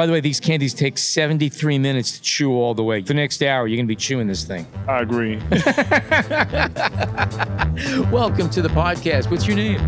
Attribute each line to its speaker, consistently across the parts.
Speaker 1: By the way, these candies take 73 minutes to chew all the way. For the next hour, you're going to be chewing this thing.
Speaker 2: I agree.
Speaker 1: Welcome to the podcast. What's your name?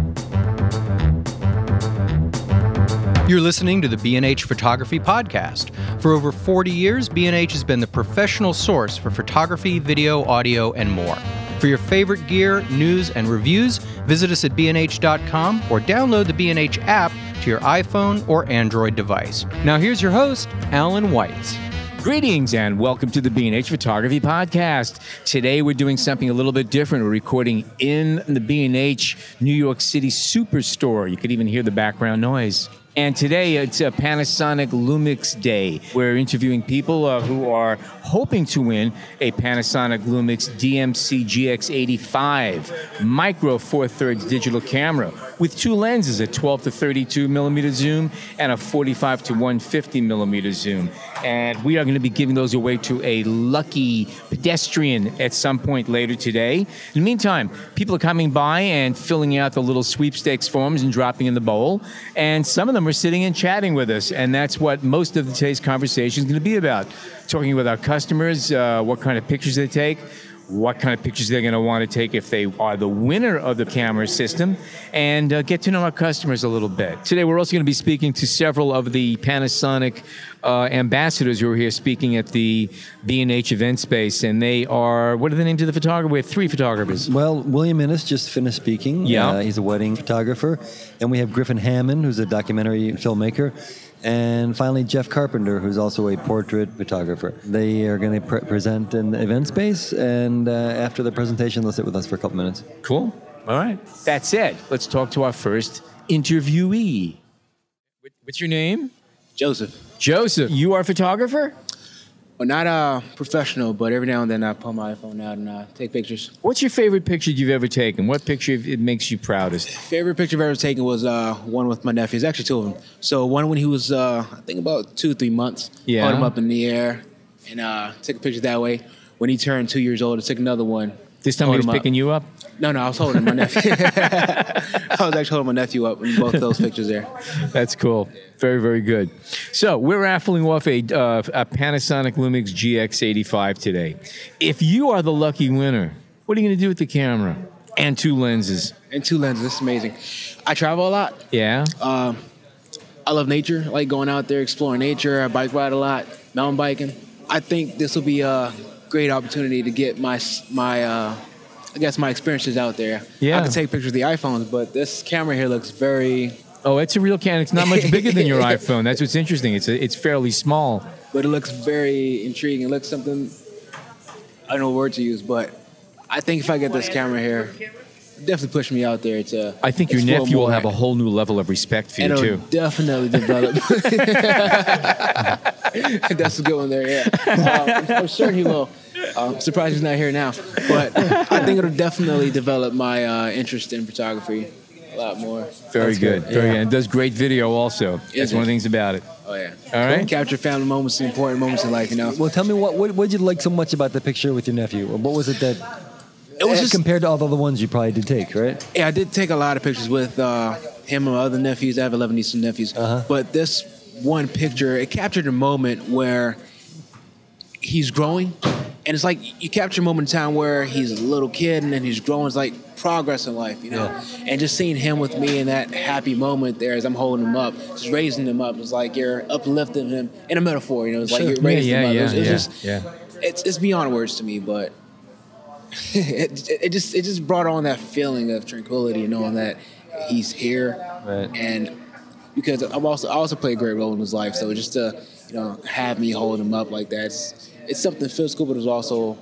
Speaker 3: You're listening to the B&H Photography Podcast. For over 40 years, B&H has been the professional source for photography, video, audio, and more. For your favorite gear, news, and reviews, visit us at bnh.com or download the B&H app to your iPhone or Android device. Now here's your host, Allan Weitz.
Speaker 1: Greetings and welcome to the B&H Photography Podcast. Today we're doing something a little bit different. We're recording in the B&H New York City Superstore. You could even hear the background noise. And today it's a Panasonic Lumix Day. We're interviewing people uh, who are hoping to win a Panasonic Lumix DMC GX85 micro four thirds digital camera with two lenses, a 12 to 32 millimeter zoom and a 45 to 150 millimeter zoom. And we are going to be giving those away to a lucky pedestrian at some point later today. In the meantime, people are coming by and filling out the little sweepstakes forms and dropping in the bowl. And some of them are sitting and chatting with us. And that's what most of today's conversation is going to be about. Talking with our customers, uh, what kind of pictures they take, what kind of pictures they're going to want to take if they are the winner of the camera system, and uh, get to know our customers a little bit. Today, we're also going to be speaking to several of the Panasonic uh, ambassadors who are here speaking at the B&H event space, and they are, what are the names of the photographers? We have three photographers.
Speaker 4: Well, William Innes just finished speaking.
Speaker 1: Yeah.
Speaker 4: Uh, he's a wedding photographer. And we have Griffin Hammond, who's a documentary filmmaker. And finally, Jeff Carpenter, who's also a portrait photographer. They are going to pre- present in the event space. And uh, after the presentation, they'll sit with us for a couple minutes.
Speaker 1: Cool. All right. That's it. Let's talk to our first interviewee. What's your name?
Speaker 5: Joseph.
Speaker 1: Joseph. You are a photographer?
Speaker 5: Well, not uh, professional, but every now and then I pull my iPhone out and uh, take pictures.
Speaker 1: What's your favorite picture you've ever taken? What picture it makes you proudest?
Speaker 5: Favorite picture I've ever taken was uh, one with my nephews, actually two of them. So one when he was, uh, I think about two, three months.
Speaker 1: Yeah.
Speaker 5: Held him up in the air and uh, took a picture that way. When he turned two years old, I took another one.
Speaker 1: This time he was
Speaker 5: him up.
Speaker 1: picking you up?
Speaker 5: No, no, I was holding my nephew. I was actually holding my nephew up in both those pictures there.
Speaker 1: That's cool. Very, very good. So we're raffling off a, uh, a Panasonic Lumix GX85 today. If you are the lucky winner, what are you going to do with the camera and two lenses?
Speaker 5: And two lenses, this is amazing. I travel a lot.
Speaker 1: Yeah.
Speaker 5: Um, I love nature. I like going out there, exploring nature. I bike ride a lot, mountain biking. I think this will be a great opportunity to get my my uh, I guess my experiences out there.
Speaker 1: Yeah.
Speaker 5: I can take pictures of the iPhones, but this camera here looks very,
Speaker 1: Oh, it's a real can. It's not much bigger than your iPhone. That's what's interesting. It's a, it's fairly small.
Speaker 5: but it looks very intriguing. It looks something I don't know what word to use, but I think if I get this camera here, definitely push me out there to.
Speaker 1: I think your nephew will have a whole new level of respect for you
Speaker 5: and
Speaker 1: too.
Speaker 5: it'll definitely develop. That's a good one there. Yeah, um, I'm sure he will. Um, surprised he's not here now, but I think it'll definitely develop my uh, interest in photography a lot more.
Speaker 1: Very
Speaker 4: That's
Speaker 1: good.
Speaker 4: good.
Speaker 1: Very
Speaker 4: Yeah.
Speaker 1: good. And does great video also.
Speaker 5: Is
Speaker 1: That's one of the things about it.
Speaker 5: Oh yeah.
Speaker 1: All right.
Speaker 5: Capture family moments, important moments in life. You know.
Speaker 4: Well, tell me, what, what, what did you like so much about the picture with your nephew? What was it that,
Speaker 5: It was
Speaker 4: eh,
Speaker 5: just
Speaker 4: compared to all the other ones you probably did take, right?
Speaker 5: Yeah, I did take a lot of pictures with uh, him and my other nephews. I have 11 nieces and nephews.
Speaker 4: Uh-huh.
Speaker 5: But this one picture, it captured a moment where he's growing. And it's like you capture a moment in time where he's a little kid and then he's growing. It's like progress in life, you know? And just seeing him with me in that happy moment there as I'm holding him up, just raising him up. It's like you're uplifting him in a metaphor, you know? It's like you're raising
Speaker 1: yeah,
Speaker 5: him up. It's, it's
Speaker 1: yeah,
Speaker 5: just,
Speaker 1: yeah.
Speaker 5: it's, it's beyond words to me, but it, it just it just brought on that feeling of tranquility, knowing that he's here,
Speaker 4: Right.
Speaker 5: and because I'm also I also play a great role in his life, so just to you know have me hold him up like that, it's, it's something physical, but it's also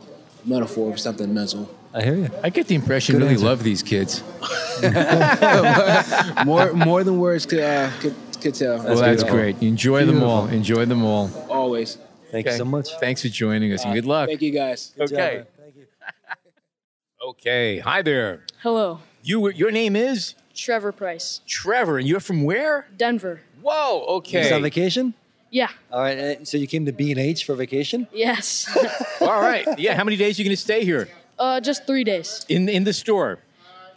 Speaker 5: a metaphor for something mental.
Speaker 4: I hear you.
Speaker 1: I get the impression
Speaker 4: Good
Speaker 1: you really
Speaker 4: answer.
Speaker 1: love these kids.
Speaker 5: More more than words could uh, could, could tell.
Speaker 1: well, that's
Speaker 4: beautiful.
Speaker 1: great. Enjoy them all. Enjoy them all.
Speaker 5: Always.
Speaker 4: Thank
Speaker 1: Okay.
Speaker 4: you so much.
Speaker 1: Thanks for joining us and good luck.
Speaker 5: Thank you guys.
Speaker 1: Okay.
Speaker 4: Thank you.
Speaker 1: Okay. Hi there.
Speaker 6: Hello,
Speaker 1: You your name is
Speaker 6: Trevor Price,
Speaker 1: Trevor, and you're from where?
Speaker 6: Denver.
Speaker 1: Whoa. Okay.
Speaker 4: Just on vacation?
Speaker 6: Yeah,
Speaker 4: All right. eh, So you came to B and H for vacation?
Speaker 6: yes.
Speaker 1: All right. Yeah. How many days are you going to stay here
Speaker 6: uh, just three days.
Speaker 1: in in the store?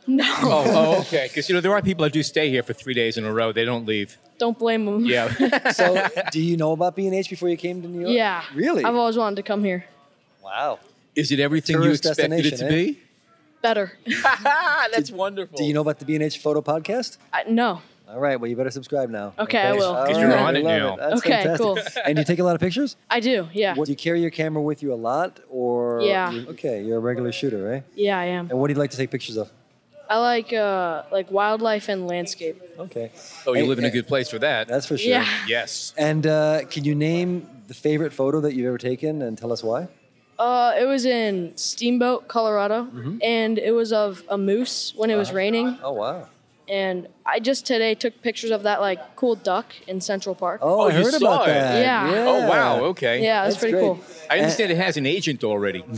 Speaker 2: No,
Speaker 1: Oh, oh okay. Because you know there are people that do stay here for three days in a row. They don't leave.
Speaker 2: don't blame them.
Speaker 1: Yeah.
Speaker 4: So, do you know about B&H before you came to New York?
Speaker 2: Yeah.
Speaker 4: Really?
Speaker 2: I've always wanted to come here.
Speaker 4: wow.
Speaker 1: Is it everything you expected it to
Speaker 4: destination,
Speaker 1: be?
Speaker 2: Better.
Speaker 1: That's wonderful.
Speaker 4: Do you know about the B&H Photo Podcast?
Speaker 2: I, no.
Speaker 4: All right. Well, you better subscribe now.
Speaker 2: Okay, I will.
Speaker 4: All
Speaker 1: 'Cause you're
Speaker 4: right,
Speaker 1: on it
Speaker 4: love
Speaker 1: now.
Speaker 4: That's
Speaker 2: Okay,
Speaker 4: fantastic.
Speaker 2: cool.
Speaker 4: And do you take a lot of pictures?
Speaker 2: I do. Yeah.
Speaker 4: What, do you carry your camera with you a lot, or
Speaker 2: Yeah.
Speaker 4: you- okay, you're a regular shooter, right?
Speaker 2: Yeah, I am.
Speaker 4: And what do you like to take pictures of?
Speaker 2: I like uh like wildlife and landscape.
Speaker 4: Okay,
Speaker 1: Oh, you
Speaker 4: Hey,
Speaker 1: live in a
Speaker 4: hey,
Speaker 1: good place for that.
Speaker 4: That's for sure.
Speaker 2: Yeah.
Speaker 1: yes.
Speaker 4: And uh, can you name the favorite photo that you've ever taken and tell us why?
Speaker 2: Uh, it was in Steamboat, Colorado,
Speaker 4: Mm-hmm.
Speaker 2: and it was of a moose when it
Speaker 4: Uh-huh.
Speaker 2: was raining.
Speaker 4: Oh wow!
Speaker 2: And I just today took pictures of that like cool duck in Central Park.
Speaker 4: Oh,
Speaker 1: Oh,
Speaker 4: I
Speaker 1: you
Speaker 4: heard
Speaker 1: saw
Speaker 4: about
Speaker 1: it.
Speaker 4: that.
Speaker 2: Yeah.
Speaker 1: Oh wow. Okay.
Speaker 2: yeah, that's,
Speaker 4: That's
Speaker 2: pretty
Speaker 4: great.
Speaker 2: cool.
Speaker 1: I understand it has an agent already.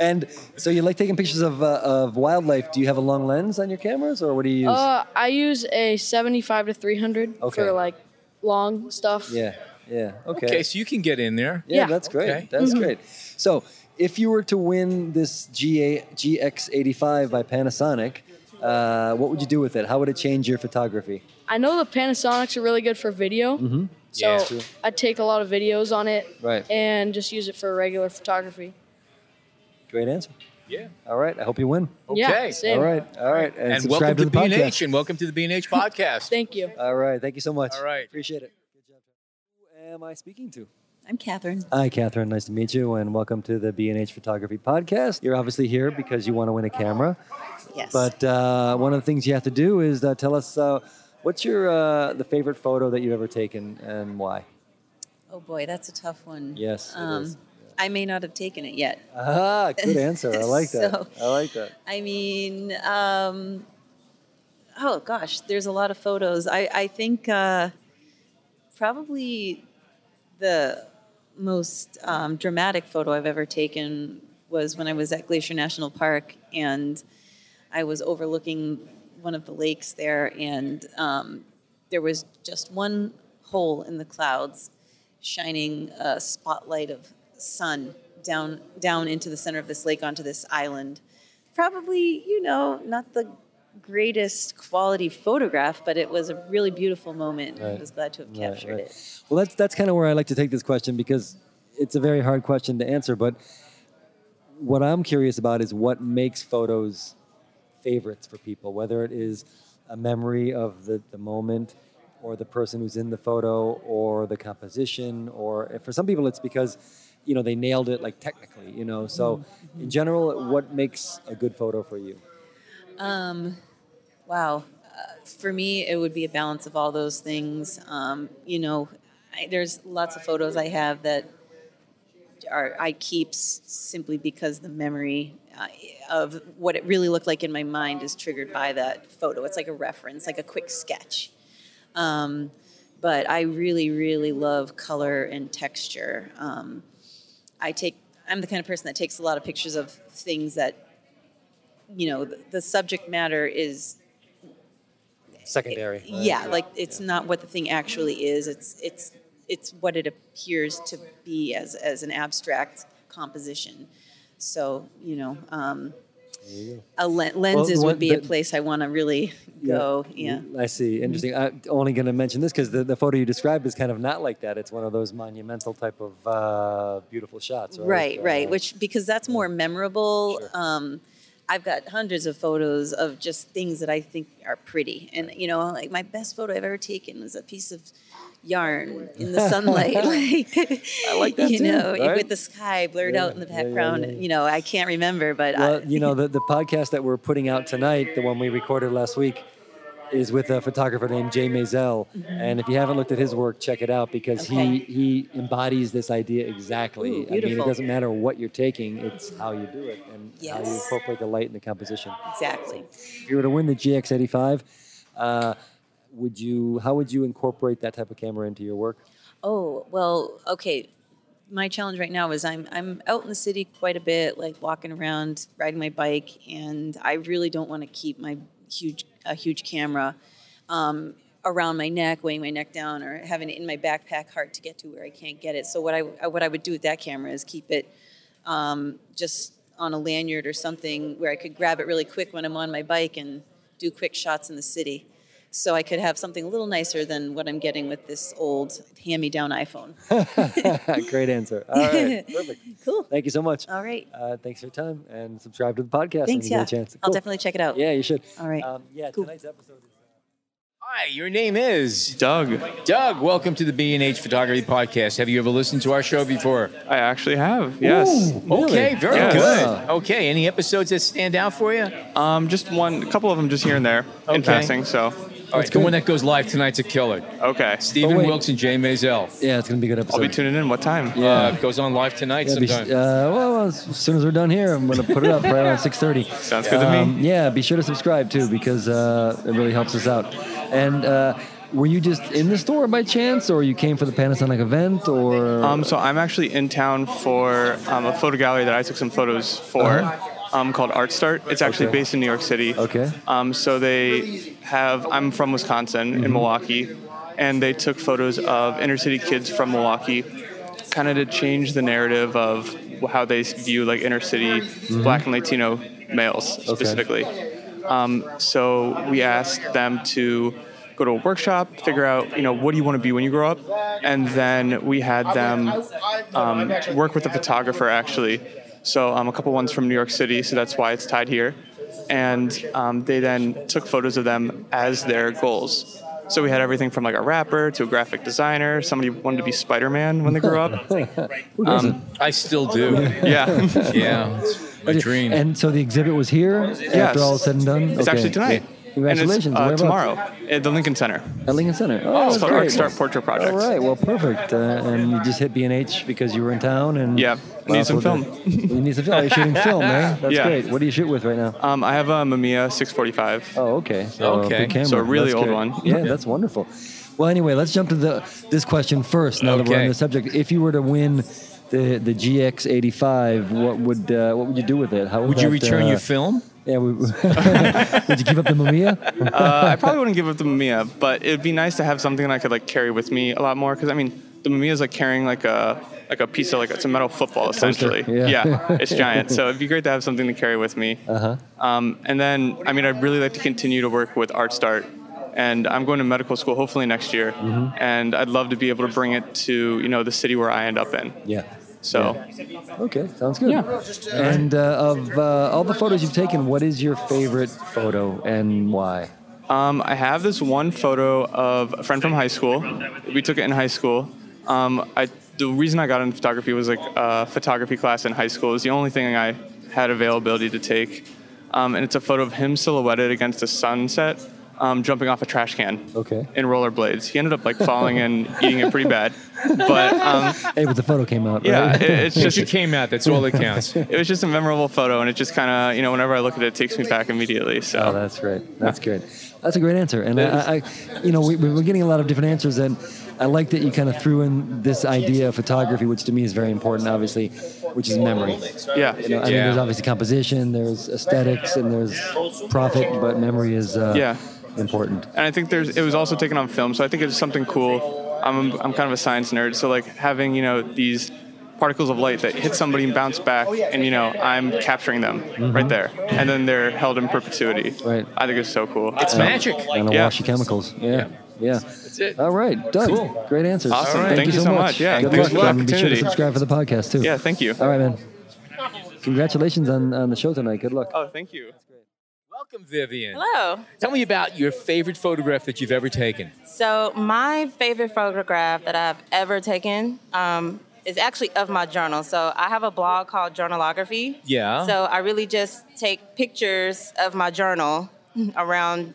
Speaker 4: And so you like taking pictures of uh, of wildlife. Do you have a long lens on your cameras, or what do you use?
Speaker 2: Uh, I use a 75 to 300
Speaker 4: Okay.
Speaker 2: for like long stuff.
Speaker 4: yeah, yeah. Okay.
Speaker 1: Okay, so you can get in there.
Speaker 4: Yeah,
Speaker 2: Yeah.
Speaker 4: that's great.
Speaker 1: Okay.
Speaker 4: That's great. So, if you were to win this GA, GX85 by Panasonic, uh, what would you do with it? How would it change your photography?
Speaker 2: I know the Panasonics are really good for video.
Speaker 4: Mm-hmm.
Speaker 2: So
Speaker 1: Yeah.
Speaker 2: I'd take a lot of videos on it
Speaker 4: Right.
Speaker 2: and just use it for regular photography.
Speaker 4: Great answer.
Speaker 1: Yeah.
Speaker 4: All right. I hope you win.
Speaker 1: Okay.
Speaker 2: Yeah, same.
Speaker 4: All right. All right. And,
Speaker 1: And
Speaker 4: subscribe
Speaker 1: welcome to,
Speaker 4: to the
Speaker 1: B&H
Speaker 4: podcast.
Speaker 1: and welcome to the B&H podcast.
Speaker 2: Thank you.
Speaker 4: All right. Thank you so much.
Speaker 1: All right.
Speaker 4: Appreciate it. Good job. Who am I speaking to?
Speaker 6: I'm Catherine.
Speaker 4: Hi, Catherine. Nice to meet you, and welcome to the B&H Photography Podcast. You're obviously here because you want to win a camera,
Speaker 6: Yes.
Speaker 4: but uh, one of the things you have to do is uh, tell us uh, what's your uh, the favorite photo that you've ever taken and why.
Speaker 6: oh boy, that's a tough one.
Speaker 4: Yes, it
Speaker 6: Um,
Speaker 4: is.
Speaker 6: I may not have taken it yet.
Speaker 4: Ah, good answer. I like that.
Speaker 6: So-
Speaker 4: I like that.
Speaker 6: I mean, um, oh gosh, there's a lot of photos. I, I think uh, probably the most um, dramatic photo I've ever taken was when I was at Glacier National Park and I was overlooking one of the lakes there, and um, there was just one hole in the clouds shining a spotlight of sun down down into the center of this lake onto this island. Probably, you know, not the greatest quality photograph, but it was a really beautiful moment. I was glad to have captured
Speaker 4: right.
Speaker 6: it.
Speaker 4: Well, that's that's kind of where I like to take this question because it's a very hard question to answer. But what I'm curious about is what makes photos favorites for people, whether it is a memory of the, the moment or the person who's in the photo or the composition or for some people it's because you know they nailed it like technically you know so mm-hmm. in general what makes a good photo for you
Speaker 6: Um, wow. Uh, for me, it would be a balance of all those things. Um, you know, I, there's lots of photos I have that are I keep simply because the memory uh, of what it really looked like in my mind is triggered by that photo. It's like a reference, like a quick sketch. Um, but I really, really love color and texture. Um, I take. I'm the kind of person that takes a lot of pictures of things that you know the, the subject matter is
Speaker 4: secondary
Speaker 6: yeah like it's not what the thing actually is it's it's it's what it appears to be as as an abstract composition so you know um a le- lenses
Speaker 4: Well,
Speaker 6: would be a place i want to really go yeah,
Speaker 4: I see. Interesting. I'm only going to mention this because the, the photo you described is kind of not like that. It's one of those monumental type of uh, beautiful shots. Right.
Speaker 6: right right
Speaker 4: Uh,
Speaker 6: which because that's more memorable
Speaker 4: Sure.
Speaker 6: um I've got hundreds of photos of just things that I think are pretty. And, you know, like my best photo I've ever taken was a piece of yarn in the sunlight. like,
Speaker 4: I like that
Speaker 6: you
Speaker 4: too,
Speaker 6: know,
Speaker 4: right?
Speaker 6: with the sky blurred
Speaker 4: Yeah,
Speaker 6: out in the background.
Speaker 4: yeah, yeah.
Speaker 6: You know, I can't remember, but
Speaker 4: Well,
Speaker 6: I,
Speaker 4: you know, the, the podcast that we're putting out tonight, the one we recorded last week, is with a photographer named Jay Maisel. And if you haven't looked at his work, check it out because
Speaker 6: Mm-hmm. Okay.
Speaker 4: he, he embodies this idea exactly.
Speaker 6: Ooh,
Speaker 4: I mean, it doesn't matter what you're taking, it's how you do it and how you incorporate the light in the composition.
Speaker 6: exactly.
Speaker 4: If you were to win the GX85, uh, would you? How would you incorporate that type of camera into your work?
Speaker 6: Oh, well, okay. My challenge right now is I'm I'm out in the city quite a bit, like walking around, riding my bike, and I really don't want to keep my huge a huge camera um, around my neck, weighing my neck down, or having it in my backpack, hard to get to where I can't get it. So what I what I would do with that camera is keep it um, just on a lanyard or something where I could grab it really quick when I'm on my bike and do quick shots in the city. So I could have something a little nicer than what I'm getting with this old hand-me-down iPhone.
Speaker 4: Great answer. All right, perfect.
Speaker 6: Cool.
Speaker 4: Thank you so much.
Speaker 6: All right.
Speaker 4: Uh, thanks for your time and subscribe to the podcast.
Speaker 6: Thanks.
Speaker 4: you
Speaker 6: Yeah.
Speaker 4: get a chance.
Speaker 6: I'll definitely check it out.
Speaker 4: Yeah, you should.
Speaker 6: All right.
Speaker 4: Um, yeah,
Speaker 6: Cool.
Speaker 4: tonight's episode is.
Speaker 1: Hi, your name is
Speaker 7: Doug,
Speaker 1: Doug. Welcome to the B&H Photography Podcast. Have you ever listened to our show before?
Speaker 7: I actually have. Yes.
Speaker 1: Okay, very
Speaker 7: Yes.
Speaker 1: good. Okay, any episodes that stand out for you?
Speaker 7: Um, just one, a couple of them just here and there in passing. So,
Speaker 1: All right, the one that goes live tonight's a killer.
Speaker 7: okay.
Speaker 1: Stephen
Speaker 4: wait.
Speaker 1: Wilkes and Jay Maisel.
Speaker 4: Yeah, it's gonna be a good episode.
Speaker 7: I'll be tuning in. What time?
Speaker 1: Uh, it goes on live tonight
Speaker 4: Yeah, be, uh,
Speaker 1: sometime.
Speaker 4: well, as soon as we're done here, I'm gonna put it up right around 6:30.
Speaker 7: Sounds good to me.
Speaker 4: Yeah, be sure to subscribe too because uh, it really helps us out. And uh, were you just in the store by chance, or you came for the Panasonic event, or?
Speaker 7: Um, so I'm actually in town for um, a photo gallery that I took some photos for, um, called Art Start. It's actually.
Speaker 4: Okay.
Speaker 7: based in New York City.
Speaker 4: Okay.
Speaker 7: Um, so they have. I'm from Wisconsin
Speaker 4: Mm-hmm.
Speaker 7: in Milwaukee, and they took photos of inner city kids from Milwaukee, kind of to change the narrative of how they view like inner city Black and Latino males specifically. Okay. Um, so we asked them to go to a workshop, figure out, you know, what do you want to be when you grow up, and then we had them um, work with a photographer actually. So um, a couple ones from New York City, so that's why it's tied here, and um, they then took photos of them as their goals. So we had everything from like a rapper to a graphic designer. Somebody wanted to be Spider-Man when they grew up.
Speaker 4: Who doesn't?
Speaker 1: I still do.
Speaker 7: Yeah,
Speaker 1: yeah, it's my dream.
Speaker 4: And so the exhibit was here
Speaker 7: Yes.
Speaker 4: after all is said and done.
Speaker 7: it's
Speaker 4: Okay.
Speaker 7: actually tonight.
Speaker 4: Yeah. Congratulations!
Speaker 7: And it's, uh, tomorrow at the Lincoln Center.
Speaker 4: at Lincoln Center. Oh,
Speaker 7: It's
Speaker 4: that's great.
Speaker 7: Start Portrait Project.
Speaker 4: All right, well, perfect. Uh, and you just hit B and H because you were in town, and
Speaker 7: Yeah, I need some film.
Speaker 4: the- you need some film. You're shooting film, eh? That's
Speaker 7: Yeah.
Speaker 4: great. What do you shoot with right now?
Speaker 7: Um, I have a Mamiya 645.
Speaker 4: Oh, okay. So,
Speaker 1: Okay.
Speaker 4: big camera.
Speaker 7: So a really
Speaker 4: That's
Speaker 7: old
Speaker 4: great.
Speaker 7: one.
Speaker 4: Yeah, that's wonderful. Well, anyway, let's jump to the this question first. Now that we're on the subject, if you were to win the the GX85, what would uh, what would you do with it? How
Speaker 1: Would you
Speaker 4: that,
Speaker 1: return
Speaker 4: uh,
Speaker 1: your film?
Speaker 4: Yeah. We, would you give up the Mamiya?
Speaker 7: Uh, I probably wouldn't give up the Mamiya, but it'd be nice to have something that I could like carry with me a lot more. Because I mean, the Mamiya is like carrying like a like a piece of like it's a metal football essentially.
Speaker 4: yeah.
Speaker 7: it's giant. So it'd be great to have something to carry with me.
Speaker 4: Uh-huh.
Speaker 7: Um, and then I mean, I'd really like to continue to work with ArtStart, And I'm going to medical school hopefully next year,
Speaker 4: Mm-hmm.
Speaker 7: and I'd love to be able to bring it to you know the city where I end up in.
Speaker 4: Yeah.
Speaker 7: So
Speaker 4: Okay, sounds good. And uh, of uh, all the photos you've taken, what is your favorite photo and why?
Speaker 7: Um, I have this one photo of a friend from high school. We took it in high school. Um, I, the reason I got into photography was like a photography class in high school. It was the only thing I had availability to take. Um, and it's a photo of him silhouetted against a sunset, um, jumping off a trash can
Speaker 4: Okay.
Speaker 7: in rollerblades. He ended up like falling and eating it pretty bad. But um,
Speaker 4: Hey, but the photo came out.
Speaker 7: yeah,
Speaker 4: right?
Speaker 7: it, it's
Speaker 1: Just
Speaker 7: just
Speaker 1: it came out. That's all that counts.
Speaker 7: it was just a memorable photo, and it just kind of you know whenever I look at it, it takes me back immediately. So
Speaker 4: Oh, that's great. That's good. That's a great answer. And I, I you know, we, we've been getting a lot of different answers, and I like that you kind of threw in this idea of photography, which to me is very important, obviously, which is memory.
Speaker 7: yeah,
Speaker 4: You know, I mean, there's obviously composition, there's aesthetics, and there's profit, but memory is uh,
Speaker 7: Yeah.
Speaker 4: Important.
Speaker 7: and I think there's it was also taken on film, so I think it's something cool. I'm I'm kind of a science nerd, so like having you know these particles of light that hit somebody and bounce back, and you know I'm capturing them right there, and then they're held in perpetuity.
Speaker 4: Mm-hmm. Right.
Speaker 7: I think it's so cool.
Speaker 1: It's magic.
Speaker 4: And the
Speaker 7: Yeah.
Speaker 4: washy chemicals. Yeah. Yeah.
Speaker 1: That's it.
Speaker 4: All right, Doug.
Speaker 1: Cool.
Speaker 4: Great answers.
Speaker 7: Awesome.
Speaker 1: Thank
Speaker 4: you
Speaker 7: you so much. Yeah,
Speaker 4: Good
Speaker 7: thanks
Speaker 4: luck.
Speaker 7: for
Speaker 4: and be sure to subscribe for the podcast too.
Speaker 7: yeah, thank you.
Speaker 4: All right, man. Congratulations on, on the show tonight. Good luck.
Speaker 7: Oh, thank you.
Speaker 1: Welcome, Vivian.
Speaker 8: Hello.
Speaker 1: Tell me about your favorite photograph that you've ever taken.
Speaker 8: So my favorite photograph that I've ever taken um, is actually of my journal. So I have a blog called Journalography.
Speaker 1: Yeah.
Speaker 8: So I really just take pictures of my journal around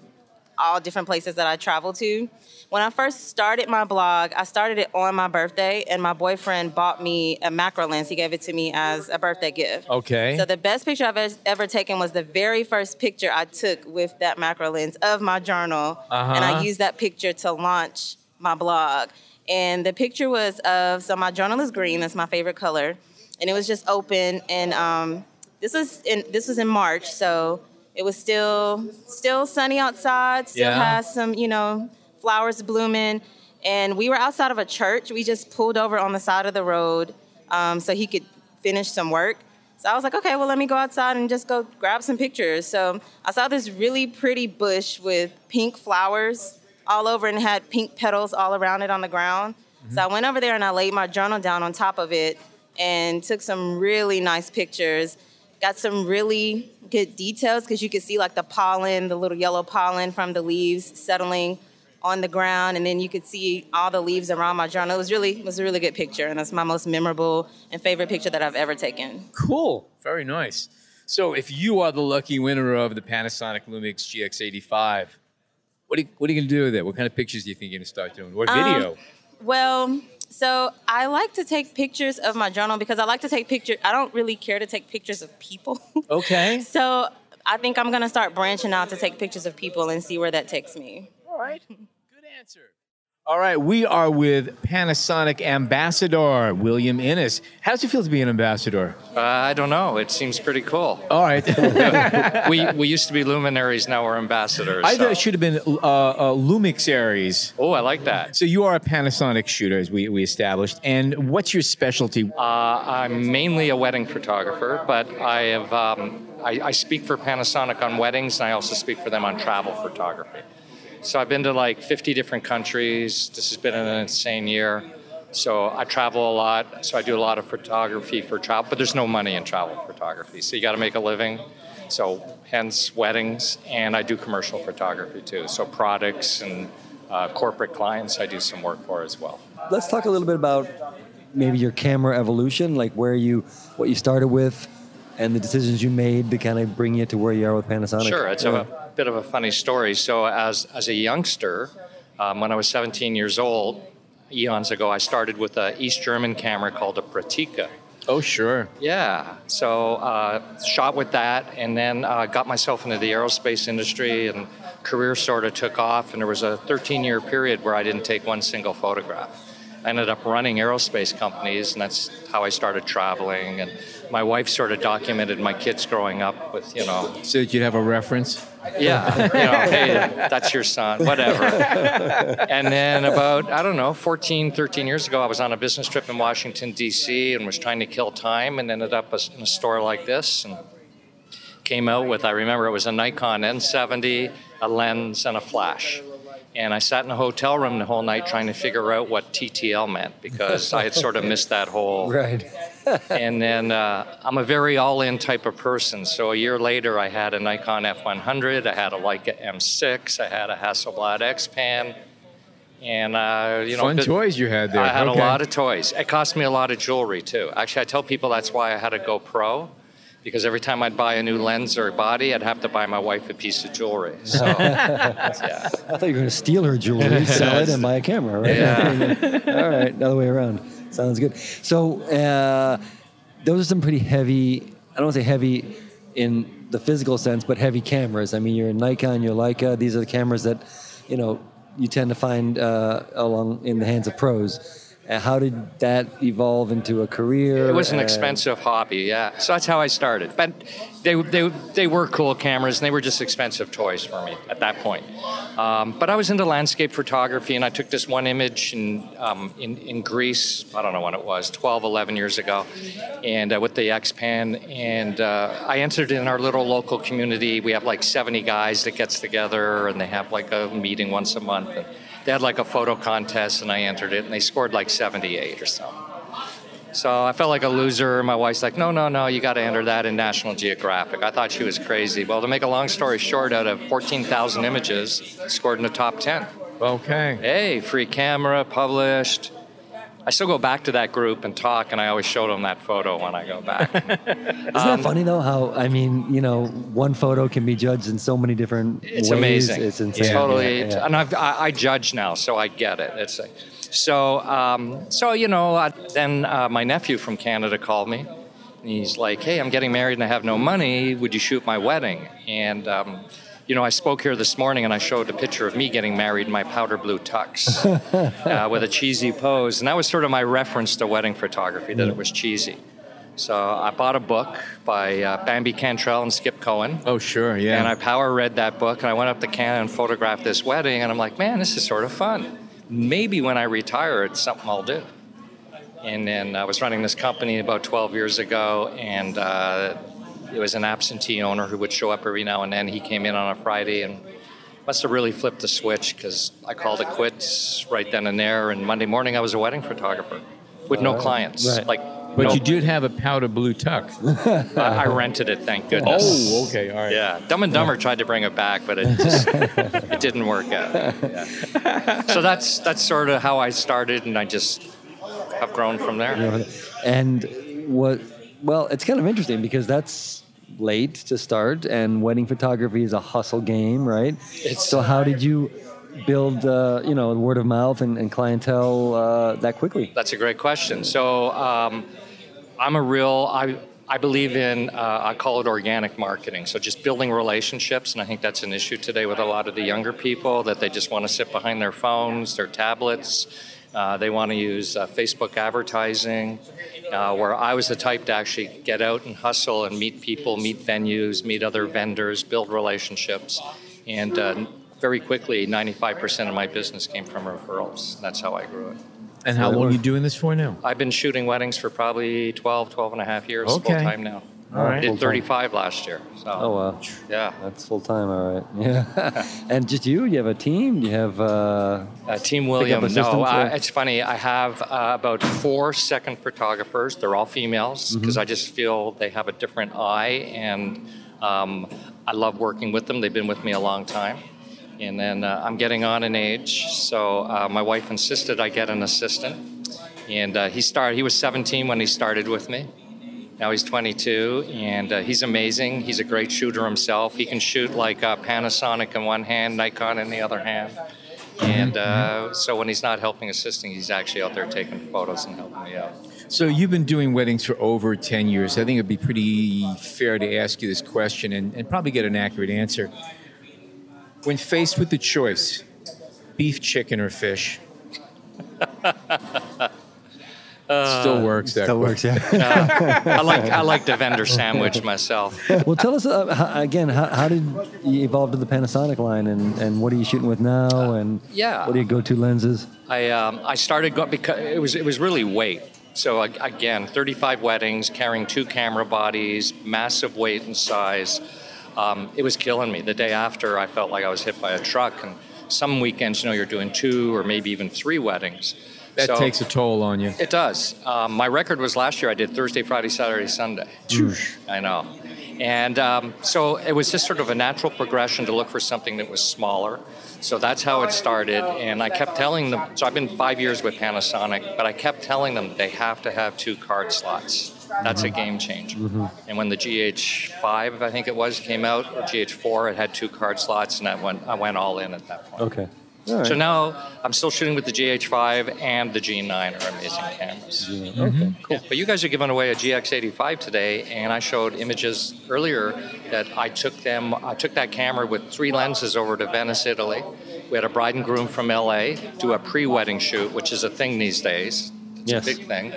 Speaker 8: all different places that I travel to. When I first started my blog, I started it on my birthday, and my boyfriend bought me a macro lens. He gave it to me as a birthday gift.
Speaker 1: Okay.
Speaker 8: So the best picture I've ever, ever taken was the very first picture I took with that macro lens of my journal, and
Speaker 1: Uh-huh.
Speaker 8: I used that picture to launch my blog. And the picture was of so my journal is green. That's my favorite color, and it was just open. And um, this was in this was in March, so it was still still sunny outside. Still
Speaker 1: Yeah.
Speaker 8: has some you know flowers blooming. And we were outside of a church. We just pulled over on the side of the road um, so he could finish some work. So I was like, okay, well, let me go outside and just go grab some pictures. So I saw this really pretty bush with pink flowers all over and had pink petals all around it on the ground. So I went over there and I laid my journal down on top of it and took some really nice pictures. Got some really good details because you could see like the pollen, the little yellow pollen from the leaves settling on the ground, and then you could see all the leaves around my journal. It was really it was a really good picture, and that's my most memorable and favorite picture that I've ever taken.
Speaker 1: Cool. Very nice. So, if you are the lucky winner of the Panasonic Lumix GX85, what are you, what are you going to do with it? What kind of pictures do you think you're going to start doing? What
Speaker 8: Um,
Speaker 1: video?
Speaker 8: Well, so I like to take pictures of my journal because I like to take pictures. I don't really care to take pictures of people.
Speaker 1: okay.
Speaker 8: so I think I'm gonna start branching out to take pictures of people and see where that takes me.
Speaker 1: All right. All right, we are with Panasonic Ambassador William Innes. How does it feel to be an ambassador?
Speaker 9: Uh, I don't know. It seems pretty cool.
Speaker 1: All right.
Speaker 9: we we used to be luminaries. Now we're ambassadors.
Speaker 1: I
Speaker 9: so-
Speaker 1: thought it should have been uh, uh, Lumix Aries.
Speaker 9: Oh, I like that.
Speaker 1: So you are a Panasonic shooter, as we, we established. And what's your specialty?
Speaker 9: Uh, I'm mainly a wedding photographer, but I have um, I, I speak for Panasonic on weddings, and I also speak for them on travel photography. So I've been to like 50 different countries. This has been an insane year. So I travel a lot. So I do a lot of photography for travel, but there's no money in travel photography. So you got to make a living. So hence weddings, and I do commercial photography too. So products and uh, corporate clients I do some work for as well.
Speaker 4: Let's talk a little bit about maybe your camera evolution, like where you, what you started with, and the decisions you made to kind of bring you to where you are with Panasonic.
Speaker 9: Sure, it's
Speaker 4: Yeah.
Speaker 9: a bit of a funny story. So, as as a youngster, um, when I was 17 years old, eons ago, I started with a East German camera called a Praktica.
Speaker 1: Oh, sure.
Speaker 9: Yeah, so uh, shot with that, and then uh, got myself into the aerospace industry, and career sort of took off. And there was a 13-year period where I didn't take one single photograph. I ended up running aerospace companies, and that's how I started traveling. And my wife sort of documented my kids growing up with, you know,
Speaker 1: So that you'd have a reference?
Speaker 9: yeah, you know, hey, that's your son, whatever. and then about, I don't know, 14, 13 years ago, I was on a business trip in Washington, D.C., and was trying to kill time and ended up in a store like this and came out with, I remember it was a Nikon N70, a lens, and a flash. And I sat in a hotel room the whole night trying to figure out what TTL meant because I had sort of missed that whole
Speaker 4: Right.
Speaker 9: and then uh, I'm a very all-in type of person. So a year later, I had a Nikon F100, I had a Leica M6, I had a Hasselblad X-Pan, and uh, you know,
Speaker 1: Fun
Speaker 9: bit-
Speaker 1: toys you had there.
Speaker 9: I had
Speaker 1: Okay.
Speaker 9: a lot of toys. It cost me a lot of jewelry too. Actually, I tell people that's why I had a GoPro. Because every time I'd buy a new lens or body, I'd have to buy my wife a piece of jewelry. So, yeah.
Speaker 4: I thought you were going to steal her jewelry, sell it, and buy a camera, right?
Speaker 9: Yeah.
Speaker 4: All right, other way around. Sounds good. So uh, those are some pretty heavy. I don't want to say heavy in the physical sense, but heavy cameras. I mean, you're in Nikon, you're Leica. These are the cameras that, you know, you tend to find uh, along in the hands of pros. How did that evolve into a career?
Speaker 9: It was an expensive hobby, yeah. So that's how I started. But they, they, they were cool cameras, and they were just expensive toys for me at that point. Um, but I was into landscape photography, and I took this one image in, um, in, in Greece, I don't know when it was, 12, 11 years ago, and uh, with the X-Pan. And uh, I entered in our little local community. We have like 70 guys that gets together, and they have like a meeting once a month. And they had like a photo contest, and I entered it, and they scored like 78 or something. So I felt like a loser. My wife's like, no, no, no, you got to enter that in National Geographic. I thought she was crazy. Well, to make a long story short, out of 14,000 images, scored in the top 10.
Speaker 1: Okay.
Speaker 9: Hey, free camera, published. I still go back to that group and talk, and I always show them that photo when I go back.
Speaker 4: Isn't that funny though? How I mean, you know, one photo can be judged in so many different ways.
Speaker 9: It's
Speaker 4: ways.
Speaker 9: amazing.
Speaker 4: It's insane.
Speaker 9: totally.
Speaker 4: Yeah, yeah.
Speaker 9: And I've, I, I judge now, so I get it. It's like, so. Um, so you know, I, then uh, my nephew from Canada called me. And he's like, "Hey, I'm getting married and I have no money. Would you shoot my wedding?" And um, you know, I spoke here this morning and I showed a picture of me getting married in my powder blue tux uh, with a cheesy pose, and that was sort of my reference to wedding photography that it was cheesy. So I bought a book by uh, Bambi Cantrell and Skip Cohen.
Speaker 1: Oh, sure, yeah.
Speaker 9: And I power read that book, and I went up to Canada and photographed this wedding, and I'm like, man, this is sort of fun. Maybe when I retire, it's something I'll do. And then I was running this company about 12 years ago, and uh, it was an absentee owner who would show up every now and then. He came in on a Friday and must have really flipped the switch because I called it quits right then and there. And Monday morning, I was a wedding photographer with no clients.
Speaker 4: Right.
Speaker 9: Like,
Speaker 1: But
Speaker 9: no-
Speaker 1: you did have a powder blue tuck.
Speaker 9: I I rented it, thank oh, goodness.
Speaker 1: Oh, okay, all right.
Speaker 9: Yeah, Dumb and Dumber tried to bring it back, but it just it didn't work out. Yeah. So that's that's sort of how I started, and I just have grown from there.
Speaker 4: And what? Well, it's kind of interesting because that's late to start, and wedding photography is a hustle game, right?
Speaker 9: It's-
Speaker 4: so how did you build, uh, you know, word of mouth and, and clientele uh, that quickly?
Speaker 9: That's a great question. So um, I'm a real I. I believe in, uh, I call it organic marketing. So just building relationships. And I think that's an issue today with a lot of the younger people that they just want to sit behind their phones, their tablets. Uh, they want to use uh, Facebook advertising, uh, where I was the type to actually get out and hustle and meet people, meet venues, meet other vendors, build relationships. And uh, very quickly, 95% of my business came from referrals. That's how I grew it.
Speaker 1: And how long are you doing this for now?
Speaker 9: I've been shooting weddings for probably 12, 12 and a half years
Speaker 1: Okay.
Speaker 9: full time now.
Speaker 1: All right.
Speaker 9: I did 35 last year. So,
Speaker 4: Oh wow,
Speaker 9: yeah.
Speaker 4: that's full time. All right, yeah. and just you? You have a team? You have? Uh,
Speaker 9: Uh, Team William, no, uh, it's funny. I have uh, about four second photographers. They're all females because I just feel they have a different eye, and um, I love working with them. They've been with me a long time. And then uh, I'm getting on in age, so uh, my wife insisted I get an assistant. And uh, he started. He was 17 when he started with me. Now he's 22, and uh, he's amazing. He's a great shooter himself. He can shoot like uh, Panasonic in one hand, Nikon in the other hand. And uh, so when he's not helping assisting, he's actually out there taking photos and helping me out.
Speaker 1: So you've been doing weddings for over 10 years. I think it'd be pretty fair to ask you this question and, and probably get an accurate answer. When faced with the choice, beef, chicken, or fish, still works. That
Speaker 4: Still
Speaker 1: question.
Speaker 4: works, yeah.
Speaker 9: I like I like the vendor sandwich myself.
Speaker 4: well, tell us uh, how, again. How, how did you evolve to the Panasonic line, and, and what are you shooting with now? And
Speaker 9: yeah.
Speaker 4: what are your go-to lenses?
Speaker 9: I um, I started go- because it was it was really weight. So ag- again, 35 weddings, carrying two camera bodies, massive weight and size. Um, it was killing me. The day after, I felt like I was hit by a truck. And some weekends, you know, you're doing two or maybe even three weddings.
Speaker 1: That
Speaker 9: So-
Speaker 1: takes a toll on you.
Speaker 9: It does. Um, my record was last year. I did Thursday, Friday, Saturday, Sunday. I know. And um, so it was just sort of a natural progression to look for something that was smaller. So that's how it started. And I kept telling them. So I've been five years with Panasonic, but I kept telling them they have to have two card slots. That's a game changer. And when the GH5, I think it was, came out, or GH4, it had two card slots, and I went, I went all in at that point.
Speaker 4: Okay. Right.
Speaker 9: So now I'm still shooting with the GH5 and the G9 are amazing cameras. Yeah.
Speaker 4: okay.
Speaker 9: Yeah, but you guys are giving away a GX85 today, and I showed images earlier that I took them. I took that camera with three lenses over to Venice, Italy. We had a bride and groom from LA do a pre-wedding shoot, which is a thing these days. It's
Speaker 4: Yes.
Speaker 9: a big thing.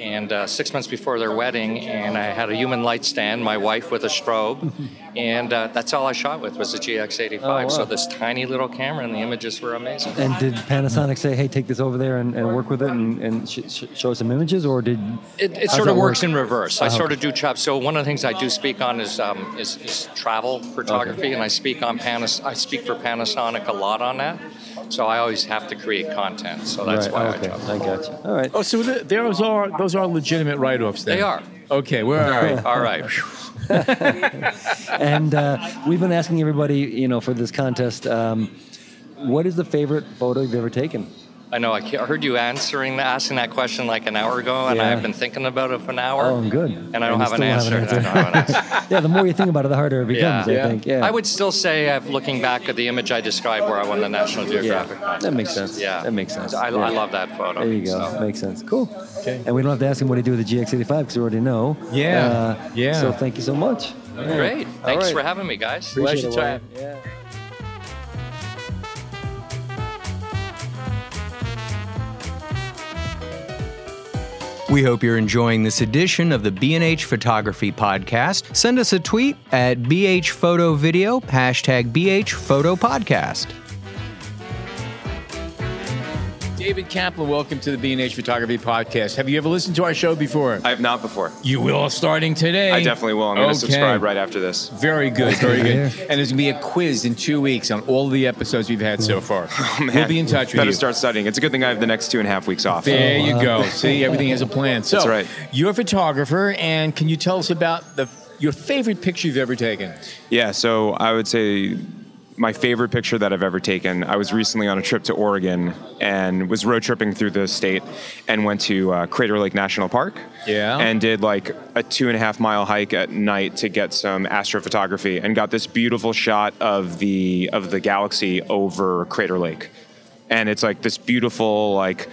Speaker 9: And uh, six months before their wedding, and I had a human light stand, my wife with a strobe, and uh, that's all I shot with was the GX85.
Speaker 4: Oh, wow.
Speaker 9: So this tiny little camera, and the images were amazing.
Speaker 4: And did Panasonic say, "Hey, take this over there and, and work with it and, and sh- sh- show some images," or did
Speaker 9: It, it sort of works
Speaker 4: work?
Speaker 9: in reverse. I sort of do chop. So one of the things I do speak on is um, is, is travel photography, and I speak on Panas. I speak for Panasonic a lot on that. So I always have to create content. So that's
Speaker 4: right.
Speaker 9: why
Speaker 4: okay.
Speaker 9: I chop.
Speaker 4: I got you. All right.
Speaker 1: Oh, so th- those are those are legitimate write-offs. Then
Speaker 9: They are.
Speaker 1: Okay, we're all right.
Speaker 9: All right.
Speaker 4: and uh, we've been asking everybody, you know, for this contest, um, what is the favorite photo you've ever taken?
Speaker 9: I know. I heard you answering asking that question like an hour ago, and
Speaker 4: Yeah.
Speaker 9: I've been thinking about it for an hour.
Speaker 4: Oh, good.
Speaker 9: And I don't have an, answer.
Speaker 4: have an
Speaker 9: I don't have an answer.
Speaker 4: yeah, the more you think about it, the harder it becomes.
Speaker 9: Yeah.
Speaker 4: I think. Yeah.
Speaker 9: I would still say, uh, looking back at the image I described where I won the National Geographic
Speaker 4: Yeah,
Speaker 9: contest.
Speaker 4: that makes sense.
Speaker 9: Yeah,
Speaker 4: That makes sense.
Speaker 9: I,
Speaker 4: Yeah.
Speaker 9: I love that photo.
Speaker 4: There you go.
Speaker 9: So-
Speaker 4: Makes sense. Cool.
Speaker 1: Okay.
Speaker 4: And we don't have to ask him what he do with the GX85 because we already know.
Speaker 1: Yeah.
Speaker 4: Uh,
Speaker 1: Yeah.
Speaker 4: So thank you so much. Yeah.
Speaker 9: Great. Thanks
Speaker 4: right.
Speaker 9: for having me, guys.
Speaker 4: Appreciate
Speaker 1: Pleasure
Speaker 4: it, Wyatt.
Speaker 1: time.
Speaker 4: Yeah.
Speaker 3: We hope you're enjoying this edition of the B&H Photography Podcast. Send us a tweet at BH Photo Video, hashtag BH Photo Podcast.
Speaker 1: David Kaplan, welcome to the B&H Photography Podcast. Have you ever listened to our show before?
Speaker 10: I have not before.
Speaker 1: You will starting today.
Speaker 10: I definitely will. I'm going to
Speaker 1: Okay.
Speaker 10: subscribe right after this.
Speaker 1: Very good, very good. And there's going to be a quiz in two weeks on all the episodes we've had so far.
Speaker 10: Oh, man.
Speaker 1: We'll be in touch with
Speaker 10: Better
Speaker 1: you.
Speaker 10: start studying. It's a good thing I have the next two and a half weeks off.
Speaker 1: There you go. See, everything has a plan. So,
Speaker 10: That's right.
Speaker 1: you're a photographer, and can you tell us about the your favorite picture you've ever taken?
Speaker 10: Yeah, so I would say my favorite picture that I've ever taken. I was recently on a trip to Oregon and was road tripping through the state and went to uh, Crater Lake National Park.
Speaker 1: Yeah.
Speaker 10: And did like a two and a half mile hike at night to get some astrophotography and got this beautiful shot of the of the galaxy over Crater Lake. And it's like this beautiful like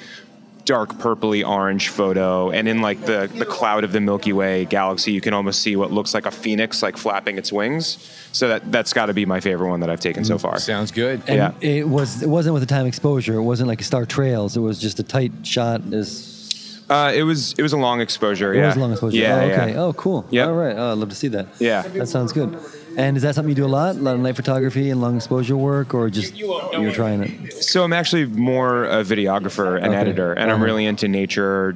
Speaker 10: dark purpley orange photo and in like the, the cloud of the milky way galaxy you can almost see what looks like a phoenix like flapping its wings so that that's got to be my favorite one that i've taken so far
Speaker 1: Sounds good.
Speaker 4: And
Speaker 10: Yeah.
Speaker 4: it was it wasn't with the time exposure. It wasn't like star trails. It was just a tight shot. As
Speaker 10: uh, it was it was a long exposure yeah.
Speaker 4: it
Speaker 10: yeah
Speaker 4: was long exposure.
Speaker 10: yeah
Speaker 4: oh, okay.
Speaker 10: yeah.
Speaker 4: Oh, cool.
Speaker 10: Yep.
Speaker 4: All right. Oh, I'd love to see that.
Speaker 10: Yeah.
Speaker 4: That sounds good. And is that something you do a lot? A lot of night photography and long exposure work, or just you're trying it?
Speaker 10: so i'm actually more a videographer and
Speaker 4: Okay.
Speaker 10: editor and i'm
Speaker 4: Uh-huh.
Speaker 10: really into nature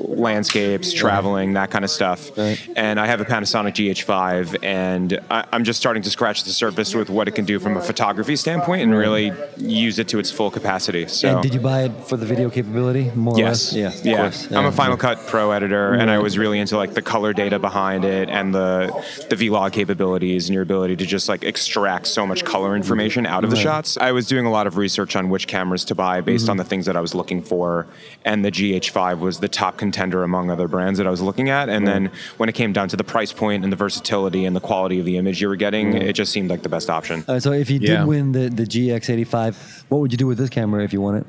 Speaker 10: landscapes traveling that kind of stuff
Speaker 4: Right.
Speaker 10: and i have a panasonic gh5 and I, i'm just starting to scratch the surface with what it can do from a photography standpoint and really use it to its full capacity so
Speaker 4: And did you buy it for the video capability, more
Speaker 10: Yes.
Speaker 4: or less? Yeah.
Speaker 10: yeah.
Speaker 4: Of course.
Speaker 10: I'm a Final Cut Pro editor, and I was really into like the color data behind it and the the V-Log capabilities and your ability to just like extract so much color information out of the
Speaker 4: Right.
Speaker 10: shots. I was doing a lot of research on which cameras to buy based
Speaker 4: Mm-hmm.
Speaker 10: on the things that I was looking for, and the GH5 was the top contender among other brands that I was looking at. And then when it came down to the price point and the versatility and the quality of the image you were getting, it just seemed like the best option.
Speaker 4: Uh, so if you did win the, the GX85, what would you do with this camera if you won it?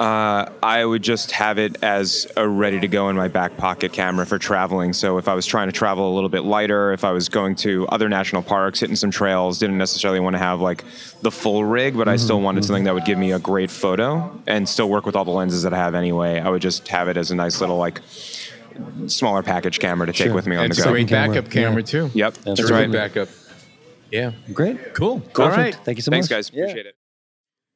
Speaker 10: Uh, I would just have it as a ready to go in my back pocket camera for traveling. So if I was trying to travel a little bit lighter, if I was going to other national parks, hitting some trails, didn't necessarily want to have like the full rig, but I mm-hmm, still wanted mm-hmm. something that would give me a great photo and still work with all the lenses that I have anyway. I would just have it as a nice little like smaller package camera to take
Speaker 4: Sure.
Speaker 10: with me on the go.
Speaker 1: It's
Speaker 10: the
Speaker 1: a
Speaker 10: go.
Speaker 1: great backup camera,
Speaker 4: Yeah.
Speaker 1: too.
Speaker 10: Yep,
Speaker 1: It's
Speaker 10: that's
Speaker 1: great
Speaker 10: right.
Speaker 1: backup. Yeah.
Speaker 4: Great.
Speaker 1: Cool.
Speaker 4: Perfect.
Speaker 1: All right.
Speaker 4: Thank you so
Speaker 10: Thanks,
Speaker 4: much.
Speaker 10: guys.
Speaker 4: Yeah.
Speaker 10: Appreciate it.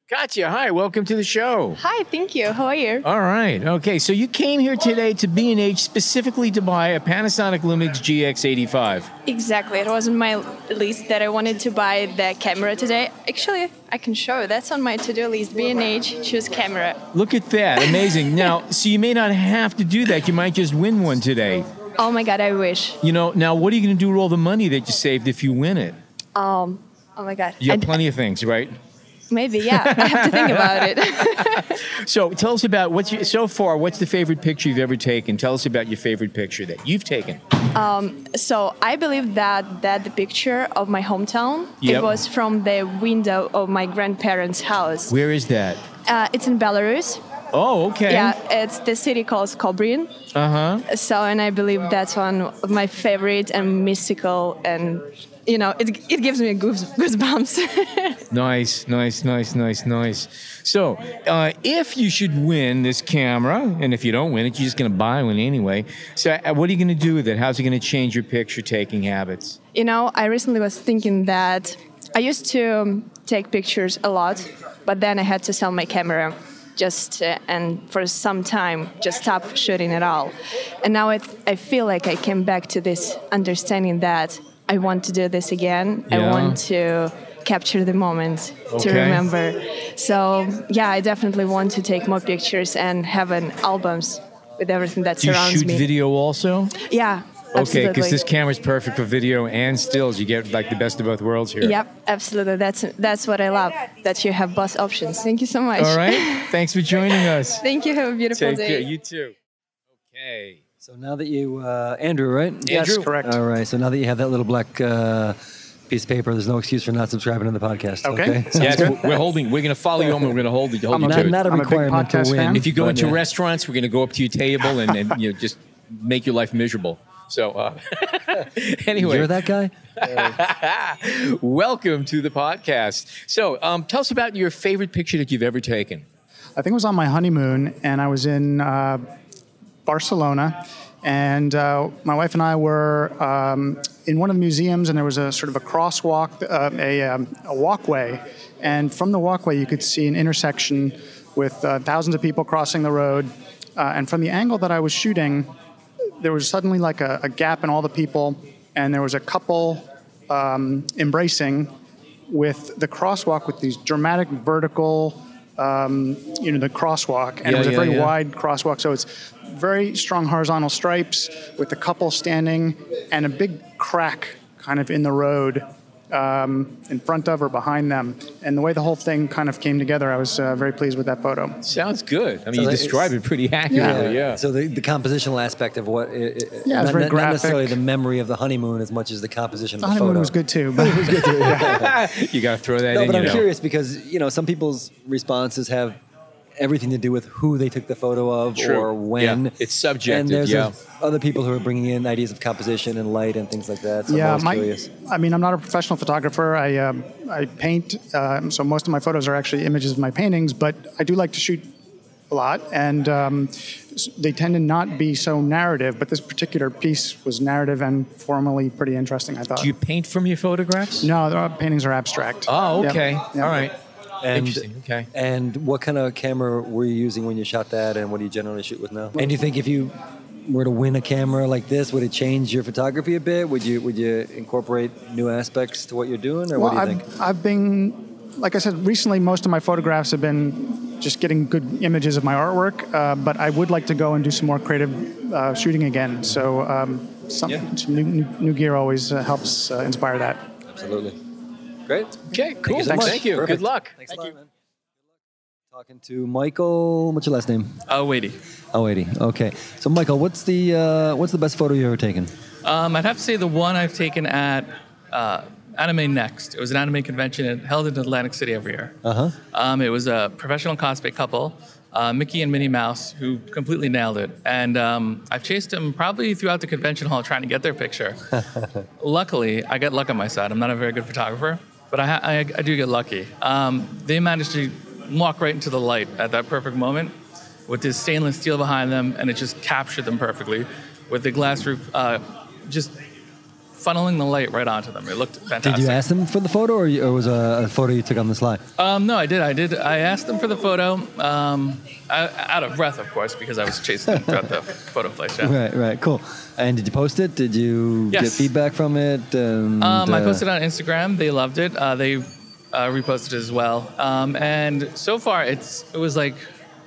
Speaker 1: Katya, hi. Welcome to the show.
Speaker 11: Hi, thank you. How are you?
Speaker 1: All right. Okay. So you came here today to B&H specifically to buy a Panasonic Lumix GX85.
Speaker 11: Exactly. It was on my list that I wanted to buy the camera today. Actually, I can show. That's on my to-do list. B&H, choose camera.
Speaker 1: Look at that. Amazing. now, so you may not have to do that. You might just win one today.
Speaker 11: Oh my God, I wish.
Speaker 1: You know, now what are you going to do with all the money that you saved if you win it?
Speaker 11: Um, oh my God.
Speaker 1: You have
Speaker 11: I-
Speaker 1: plenty of things, right?
Speaker 11: Maybe, yeah. I have to think about it.
Speaker 1: So tell us about what's your, so far. What's the favorite picture you've ever taken? Tell us about your favorite picture that you've taken.
Speaker 11: Um, so I believe that that the picture of my hometown,
Speaker 1: Yep.
Speaker 11: it was from the window of my grandparents' house.
Speaker 1: Where is that?
Speaker 11: Uh, it's in Belarus.
Speaker 1: Oh, okay.
Speaker 11: Yeah, it's the city called Kobrin.
Speaker 1: Uh huh.
Speaker 11: So, and I believe that's one of my favorite and mystical, and you know, it, it gives me goose, goosebumps.
Speaker 1: Nice, nice, nice, nice, nice. So, uh, if you should win this camera, and if you don't win it, you're just going to buy one anyway. So, uh, what are you going to do with it? How's it going to change your picture taking habits?
Speaker 11: you know, I recently was thinking that I used to um, take pictures a lot, but then I had to sell my camera just uh, and for some time just stop shooting at all. And now it, I feel like I came back to this understanding that I want to do this again. I want to capture the moment to remember. So yeah, I definitely want to take more pictures and have an albums with everything that
Speaker 1: Do you
Speaker 11: surrounds
Speaker 1: shoot
Speaker 11: me.
Speaker 1: video also?
Speaker 11: Yeah.
Speaker 1: Okay, because this camera's perfect for video and stills. You get like the best of both worlds here.
Speaker 11: Yep, absolutely. That's that's what I love. That you have both options. Thank you so much.
Speaker 1: All right. Thanks for joining us.
Speaker 11: Thank you. Have a beautiful
Speaker 1: Take
Speaker 11: day.
Speaker 1: care. You too. Okay.
Speaker 4: So now that you, uh, Andrew, right?
Speaker 1: Yes, Andrew.
Speaker 12: correct.
Speaker 4: All right. So now that you have that little black uh, piece of paper, there's no excuse for not subscribing to the podcast.
Speaker 12: Okay.
Speaker 4: Okay.
Speaker 1: Yes, we're- we're holding. We're going to follow you home. and We're going to hold, hold
Speaker 12: I'm
Speaker 1: you
Speaker 12: a
Speaker 1: to
Speaker 4: Not,
Speaker 1: it.
Speaker 4: not a
Speaker 12: I'm a
Speaker 4: requirement to win.
Speaker 12: fan.
Speaker 1: If you go
Speaker 4: but,
Speaker 1: into
Speaker 4: uh,
Speaker 1: restaurants, we're going to go up to your table and, and you know just make your life miserable. So uh, anyway,
Speaker 4: You're that guy?
Speaker 1: welcome to the podcast. So um, tell us about your favorite picture that you've ever taken.
Speaker 12: I think it was on my honeymoon, and I was in uh, Barcelona, and uh, my wife and I were um, in one of the museums, and there was a sort of a crosswalk, uh, a, um, a walkway, and from the walkway you could see an intersection with uh, thousands of people crossing the road. Uh, and from the angle that I was shooting, there was suddenly like a, a gap in all the people, and there was a couple um, embracing with the crosswalk with these dramatic vertical, um, you know, the crosswalk, and
Speaker 1: Yeah,
Speaker 12: it was a
Speaker 1: yeah,
Speaker 12: very
Speaker 1: yeah.
Speaker 12: wide crosswalk. So it's very strong horizontal stripes with the couple standing and a big crack kind of in the road um, in front of or behind them. And the way the whole thing kind of came together, I was uh, very pleased with that photo.
Speaker 1: Sounds good. I mean,
Speaker 4: So
Speaker 1: you
Speaker 4: that-
Speaker 1: described it pretty accurately. Yeah.
Speaker 4: So the, the compositional aspect of what, it, it-
Speaker 12: Yeah, it's
Speaker 4: not,
Speaker 12: very
Speaker 4: not- not necessarily the memory of the honeymoon as much as the composition
Speaker 12: The
Speaker 4: of the
Speaker 12: honeymoon
Speaker 4: photo.
Speaker 12: was good too. But was good too.
Speaker 1: you got to throw that
Speaker 4: No,
Speaker 1: in.
Speaker 4: but I'm
Speaker 1: know.
Speaker 4: curious because you know some people's responses have everything to do with who they took the photo of
Speaker 1: True.
Speaker 4: or when.
Speaker 1: Yeah, it's subjective,
Speaker 4: And there's
Speaker 1: yeah.
Speaker 4: other people who are bringing in ideas of composition and light and things like that. So I'm
Speaker 12: yeah, my,
Speaker 4: curious.
Speaker 12: I mean, I'm not a professional photographer. I um, I paint, uh, so most of my photos are actually images of my paintings. But I do like to shoot a lot, and um, they tend to not be so narrative. But this particular piece was narrative and formally pretty interesting. I thought.
Speaker 1: Do you paint from your photographs?
Speaker 12: No, the paintings are abstract.
Speaker 1: Oh,
Speaker 12: Yep.
Speaker 1: okay.
Speaker 12: Yep.
Speaker 1: All right.
Speaker 4: And,
Speaker 1: Interesting. Okay.
Speaker 4: And what kind of camera were you using when you shot that, and what do you generally shoot with now? And do you think if you were to win a camera like this, would it change your photography a bit? Would you would you incorporate new aspects to what you're doing, or
Speaker 12: Well,
Speaker 4: what do you
Speaker 12: I've,
Speaker 4: think?
Speaker 12: I've been, like I said, recently most of my photographs have been just getting good images of my artwork, uh, but I would like to go and do some more creative uh, shooting again. So um, some, some new, new, new gear always uh, helps uh, inspire that.
Speaker 4: Absolutely. Great.
Speaker 1: Okay. Cool. Thank,
Speaker 4: much.
Speaker 1: thank you. Good luck.
Speaker 4: Thanks a lot, man. Talking to Michael. What's your last name?
Speaker 13: Oh, Waity.
Speaker 4: Oh, 80. Okay. So, Michael, what's the uh, what's the best photo you've ever taken?
Speaker 13: Um, I'd have to say the one I've taken at uh, Anime Next. It was an anime convention and held in Atlantic City every year.
Speaker 4: Uh huh.
Speaker 13: Um, it was a professional cosplay couple, uh, Mickey and Minnie Mouse, who completely nailed it. And um, I've chased them probably throughout the convention hall trying to get their picture. Luckily, I get luck on my side. I'm not a very good photographer, but I, I, I do get lucky. Um, they managed to walk right into the light at that perfect moment with this stainless steel behind them, and it just captured them perfectly with the glass roof uh, just funneling the light right onto them. It looked fantastic.
Speaker 4: Did you ask them for the photo, or, you, or was it a, a photo you took on the slide?
Speaker 13: Um, no, I did. I did. I asked them for the photo, um, I, out of breath, of course, because I was chasing them throughout the photo flash. Yeah.
Speaker 4: Right, right, cool. And did you post it? Did you get feedback from it? And,
Speaker 13: Um, I
Speaker 4: uh,
Speaker 13: posted on Instagram. They loved it. Uh, they uh, reposted it as well. Um, and so far, it's it was like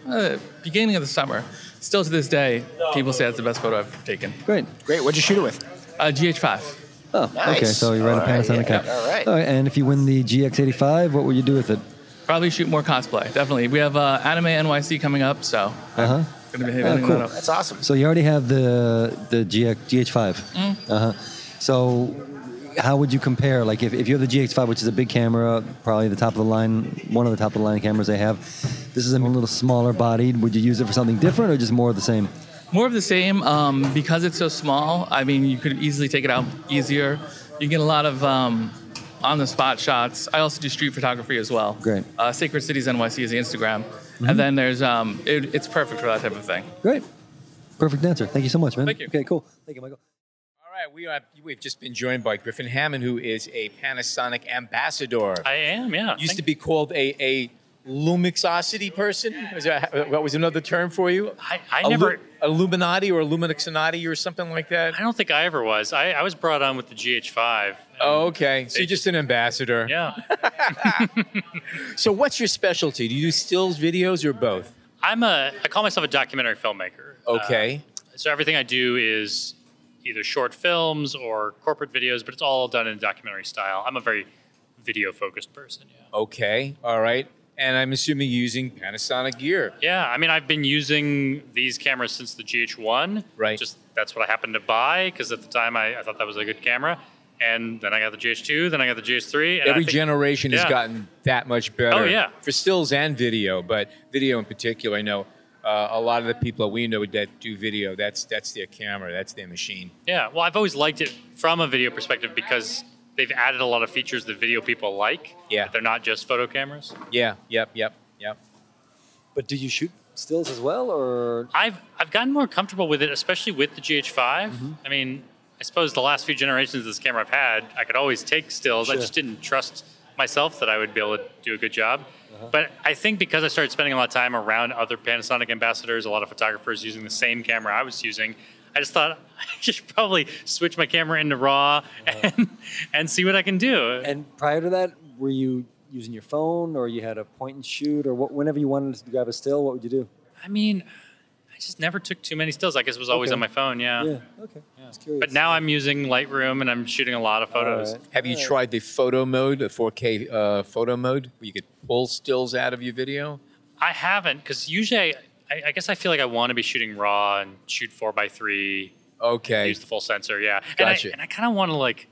Speaker 13: uh, beginning of the summer. Still to this day, people say that's the best photo I've taken.
Speaker 4: Great.
Speaker 5: Great. What'd you shoot it with?
Speaker 13: Uh, GH5.
Speaker 4: Oh, okay. So you ran a
Speaker 5: All right,
Speaker 4: Panasonic.
Speaker 5: yeah,
Speaker 4: okay.
Speaker 5: all right.
Speaker 4: All right. And if you win the GX85, what will you do with it?
Speaker 13: Probably shoot more cosplay. Definitely. We have uh, Anime NYC coming up, so
Speaker 4: Uh huh.
Speaker 13: gonna be
Speaker 4: Oh,
Speaker 13: hitting
Speaker 4: cool.
Speaker 13: that up.
Speaker 5: That's awesome.
Speaker 4: So you already have the the GX, GH5.
Speaker 13: Mm.
Speaker 4: Uh huh. So how would you compare? Like if, if you have the GX5, which is a big camera, probably the top of the line, one of the top of the line cameras they have. This is a little smaller bodied. Would you use it for something different or just more of the same?
Speaker 13: More of the same, um, because it's so small. I mean, you could easily take it out easier. You get a lot of um, on-the-spot shots. I also do street photography as well.
Speaker 4: Great.
Speaker 13: Uh, Sacred Cities NYC is the Instagram, and then there's um, it, it's perfect for that type of thing.
Speaker 4: Great. Perfect answer. Thank you so much, man.
Speaker 13: Thank you.
Speaker 4: Okay, cool. Thank you, Michael.
Speaker 1: All right, we are, we've just been joined by Griffin Hammond, who is a Panasonic ambassador.
Speaker 14: I am, yeah.
Speaker 1: Used
Speaker 14: Thank-
Speaker 1: to be called a, a lumixosity person. Was that, what was another term for you?
Speaker 14: I, I
Speaker 1: A
Speaker 14: never.
Speaker 1: lu- Illuminati or Illuminati or something like that?
Speaker 14: I don't think I ever was. I, I was brought on with the GH5.
Speaker 1: Oh, okay. So you're just an ambassador.
Speaker 14: Yeah.
Speaker 1: So what's your specialty? Do you do stills, videos, or both?
Speaker 14: I'm a. I call myself a documentary filmmaker.
Speaker 1: Okay.
Speaker 14: Uh, so everything I do is either short films or corporate videos, but it's all done in documentary style. I'm a very video focused person. Yeah.
Speaker 1: Okay. All right. And I'm assuming using Panasonic gear.
Speaker 14: Yeah, I mean, I've been using these cameras since the GH1.
Speaker 1: Right.
Speaker 14: Just that's what I happened to buy because at the time I, I thought that was a good camera. And then I got the GH2, then I got the GH3. And
Speaker 1: Every
Speaker 14: think-
Speaker 1: generation has gotten that much better.
Speaker 14: Oh, yeah.
Speaker 1: For stills and video, but video in particular, I know uh, a lot of the people that we know that do video, that's that's their camera, that's their machine.
Speaker 14: Yeah, well, I've always liked it from a video perspective because they've added a lot of features that video people like.
Speaker 1: Yeah.
Speaker 14: They're not just photo cameras.
Speaker 1: Yeah. Yep. Yep. Yep.
Speaker 4: But do you shoot stills as well, or
Speaker 14: I've I've gotten more comfortable with it, especially with the GH5.
Speaker 4: Mm-hmm.
Speaker 14: I mean, I suppose the last few generations of this camera I've had, I could always take stills. I just didn't trust myself that I would be able to do a good job.
Speaker 4: Uh-huh.
Speaker 14: But I think because I started spending a lot of time around other Panasonic ambassadors, a lot of photographers using the same camera I was using, I just thought I should probably switch my camera into RAW and, and see what I can do.
Speaker 4: Uh-huh. And prior to that, were you using your phone, or you had a point and shoot, or what, whenever you wanted to grab a still, what would you do?
Speaker 14: I mean, I just never took too many stills. I guess it was always
Speaker 4: Okay.
Speaker 14: on my phone, yeah.
Speaker 4: Yeah. Okay. Just curious.
Speaker 14: But now I'm using Lightroom and I'm shooting a lot of photos.
Speaker 1: Have you tried the photo mode, the 4K uh, photo mode, where you could pull stills out of your video?
Speaker 14: I haven't because usually I, I, I guess I feel like I want to be shooting raw and shoot four by three.
Speaker 1: Okay.
Speaker 14: Use the full sensor, yeah.
Speaker 1: Gotcha.
Speaker 14: And I, and I kind of want to like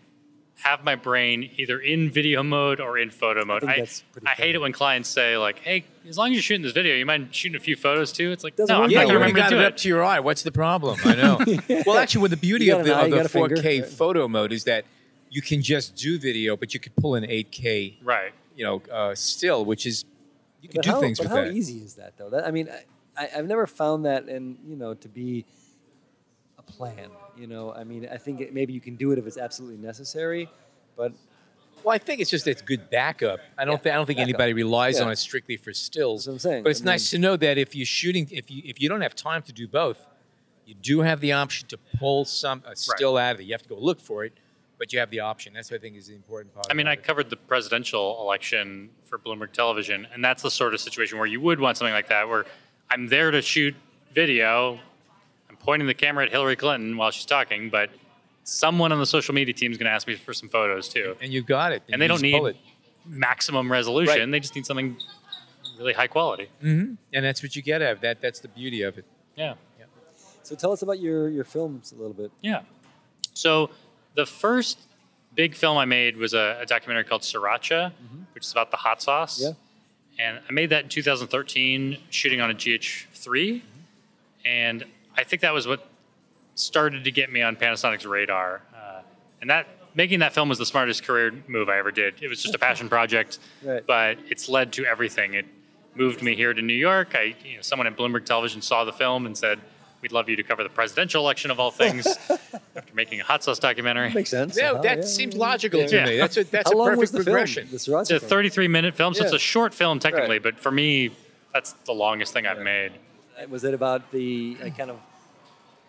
Speaker 14: have my brain either in video mode or in photo mode.
Speaker 4: think
Speaker 14: I,
Speaker 4: that's
Speaker 14: I hate it when clients say like, "Hey, as long as you're shooting this video, you mind shooting a few photos too?" It's like,
Speaker 4: Doesn't
Speaker 14: no,
Speaker 4: work
Speaker 14: I'm
Speaker 1: yeah,
Speaker 14: not
Speaker 1: you
Speaker 14: gonna
Speaker 1: already
Speaker 14: remember
Speaker 1: got
Speaker 14: to
Speaker 1: it up to your eye. What's the problem? I know. Well, actually, with the beauty of the,
Speaker 4: eye,
Speaker 1: of the
Speaker 4: got a finger.
Speaker 1: 4K
Speaker 4: Right.
Speaker 1: photo mode is that you can just do video, but you could pull an 8K,
Speaker 14: Right.
Speaker 1: you know, uh, still, which is you can
Speaker 4: But
Speaker 1: do
Speaker 4: how,
Speaker 1: things
Speaker 4: but
Speaker 1: with
Speaker 4: how
Speaker 1: that.
Speaker 4: How easy is that, though? That, I mean, I, I, I've never found that, and you know, to be a plan. You know, I mean, I think it, maybe you can do it if it's absolutely necessary, but
Speaker 1: Well, I think it's just it's good backup. I don't think I don't think
Speaker 4: backup.
Speaker 1: anybody relies
Speaker 4: Yeah.
Speaker 1: on it strictly for stills.
Speaker 4: That's what I'm saying.
Speaker 1: But it's
Speaker 4: I
Speaker 1: nice to know that if you're shooting, if you if you don't have time to do both, you do have the option to pull some a still out of it. You have to go look for it, but you have the option. That's what I think is the important part.
Speaker 14: I mean, I covered the presidential election for Bloomberg Television, and that's the sort of situation where you would want something like that, where I'm there to shoot video, I'm pointing the camera at Hillary Clinton while she's talking, but someone on the social media team is going to ask me for some photos too.
Speaker 1: and you've got it.
Speaker 14: And they don't
Speaker 1: You just pull
Speaker 14: need maximum resolution; they just need something really high quality.
Speaker 1: hmm And that's what you get out of that. That's the beauty of it.
Speaker 14: Yeah. yeah.
Speaker 4: so tell us about your your films a little bit.
Speaker 14: Yeah. So the first big film I made was a, a documentary called Sriracha, which is about the hot sauce.
Speaker 4: Yeah.
Speaker 14: And I made that in 2013, shooting on a GH3. And I think that was what started to get me on Panasonic's radar. Uh, and that making that film was the smartest career move I ever did. It was just a passion project,
Speaker 4: Right.
Speaker 14: but it's led to everything. It moved me here to New York. I, you know, someone at Bloomberg Television saw the film and said, "We'd love you to cover the presidential election of all things." after making a hot sauce documentary,
Speaker 4: Makes sense.
Speaker 1: Yeah,
Speaker 4: Uh-huh,
Speaker 1: that
Speaker 4: yeah,
Speaker 1: seems
Speaker 4: yeah.
Speaker 1: logical
Speaker 14: Yeah.
Speaker 1: to me. That's a that's
Speaker 4: How
Speaker 1: a
Speaker 4: long
Speaker 1: perfect
Speaker 4: was the
Speaker 1: progression.
Speaker 4: film? The
Speaker 14: it's a 33 minute film, so it's a short film technically,
Speaker 4: Right.
Speaker 14: but for me, that's the longest thing I've made.
Speaker 4: Uh, Was it about the uh, kind of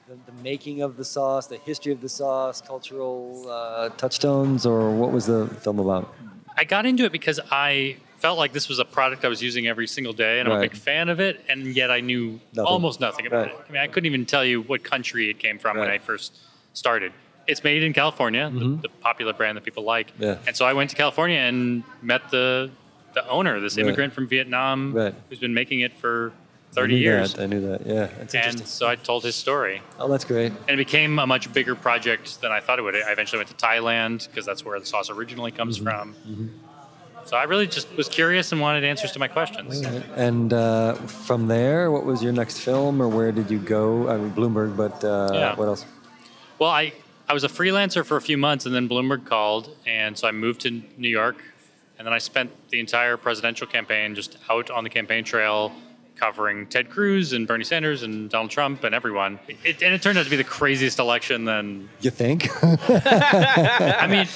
Speaker 4: the, the making of the sauce, the history of the sauce, cultural uh, touchstones, or what was the film about?
Speaker 14: I got into it because I felt like this was a product I was using every single day, and I'm a big fan of it, and yet I knew
Speaker 4: Nothing.
Speaker 14: almost nothing about
Speaker 4: Right.
Speaker 14: it. I mean, I couldn't even tell you what country it came from when I first started. It's made in California, the, the popular brand that people like.
Speaker 4: Mm-hmm. Yeah.
Speaker 14: And so I went to California and met the the owner, this
Speaker 4: Right.
Speaker 14: immigrant from Vietnam,
Speaker 4: Right.
Speaker 14: who's been making it for 30
Speaker 4: knew
Speaker 14: years.
Speaker 4: That. I knew that. Yeah, that's
Speaker 14: And so I told his story.
Speaker 4: Oh, that's great.
Speaker 14: And it became a much bigger project than I thought it would. I eventually went to Thailand because that's where the sauce originally comes
Speaker 4: Mm-hmm.
Speaker 14: from. So I really just was curious and wanted answers to my questions.
Speaker 4: And uh, from there, what was your next film, or where did you go? I mean, Bloomberg, but uh,
Speaker 14: Yeah.
Speaker 4: what else?
Speaker 14: Well, I, I was a freelancer for a few months and then Bloomberg called. And so I moved to New York. And then I spent the entire presidential campaign just out on the campaign trail covering Ted Cruz and Bernie Sanders and Donald Trump and everyone. It, and it turned out to be the craziest election then
Speaker 4: You think?
Speaker 14: I mean,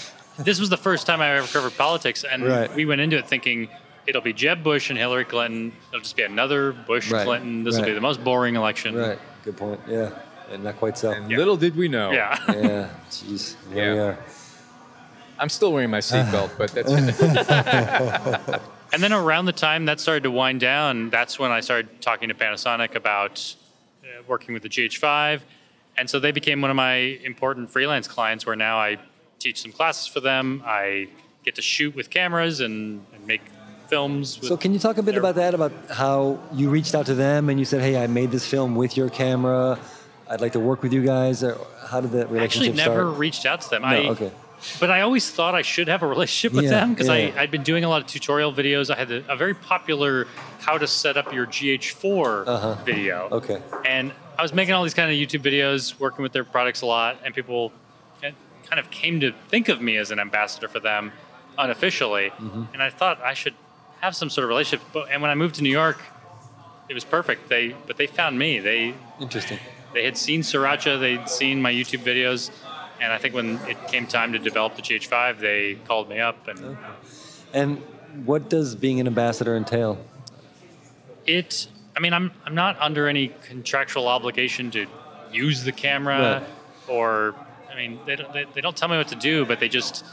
Speaker 14: this was the first time I ever covered politics, and
Speaker 4: Right.
Speaker 14: we went into it thinking it'll be Jeb Bush and Hillary Clinton. It'll just be another Bush
Speaker 4: Right.
Speaker 14: Clinton. This will be the most boring election.
Speaker 4: right. Good point. Yeah. And not quite so.
Speaker 1: And little did we know.
Speaker 14: Yeah.
Speaker 4: yeah. Jeez. Here we
Speaker 1: Yeah.
Speaker 4: are.
Speaker 1: I'm still wearing my seatbelt, but that's
Speaker 14: And then around the time that started to wind down, that's when I started talking to Panasonic about uh, working with the GH5. And so they became one of my important freelance clients where now I teach some classes for them. I get to shoot with cameras and, and make films. With
Speaker 4: So, can you talk a bit about that? About how you reached out to them and you said, "Hey, I made this film with your camera. I'd like to work with you guys." Or how did that
Speaker 14: I actually never
Speaker 4: start?
Speaker 14: reached out to them.
Speaker 4: No,
Speaker 14: I,
Speaker 4: okay.
Speaker 14: But I always thought I should have a relationship with
Speaker 4: Yeah,
Speaker 14: them because
Speaker 4: yeah.
Speaker 14: I'd been doing a lot of tutorial videos. I had a, a very popular how to set up your GH4
Speaker 4: Uh-huh.
Speaker 14: video.
Speaker 4: Okay.
Speaker 14: And I was making all these kind of YouTube videos, working with their products a lot, and people kind of came to think of me as an ambassador for them unofficially.
Speaker 4: Mm-hmm.
Speaker 14: And I thought I should have some sort of relationship. But and when I moved to New York, it was perfect. They but they found me. They
Speaker 4: Interesting.
Speaker 14: they had seen Sriracha, they'd seen my YouTube videos, and I think when it came time to develop the GH5, they called me up and
Speaker 4: And what does being an ambassador entail?
Speaker 14: It. I mean, I'm I'm not under any contractual obligation to use the camera, or I mean, they don't they, they don't tell me what to do, but they just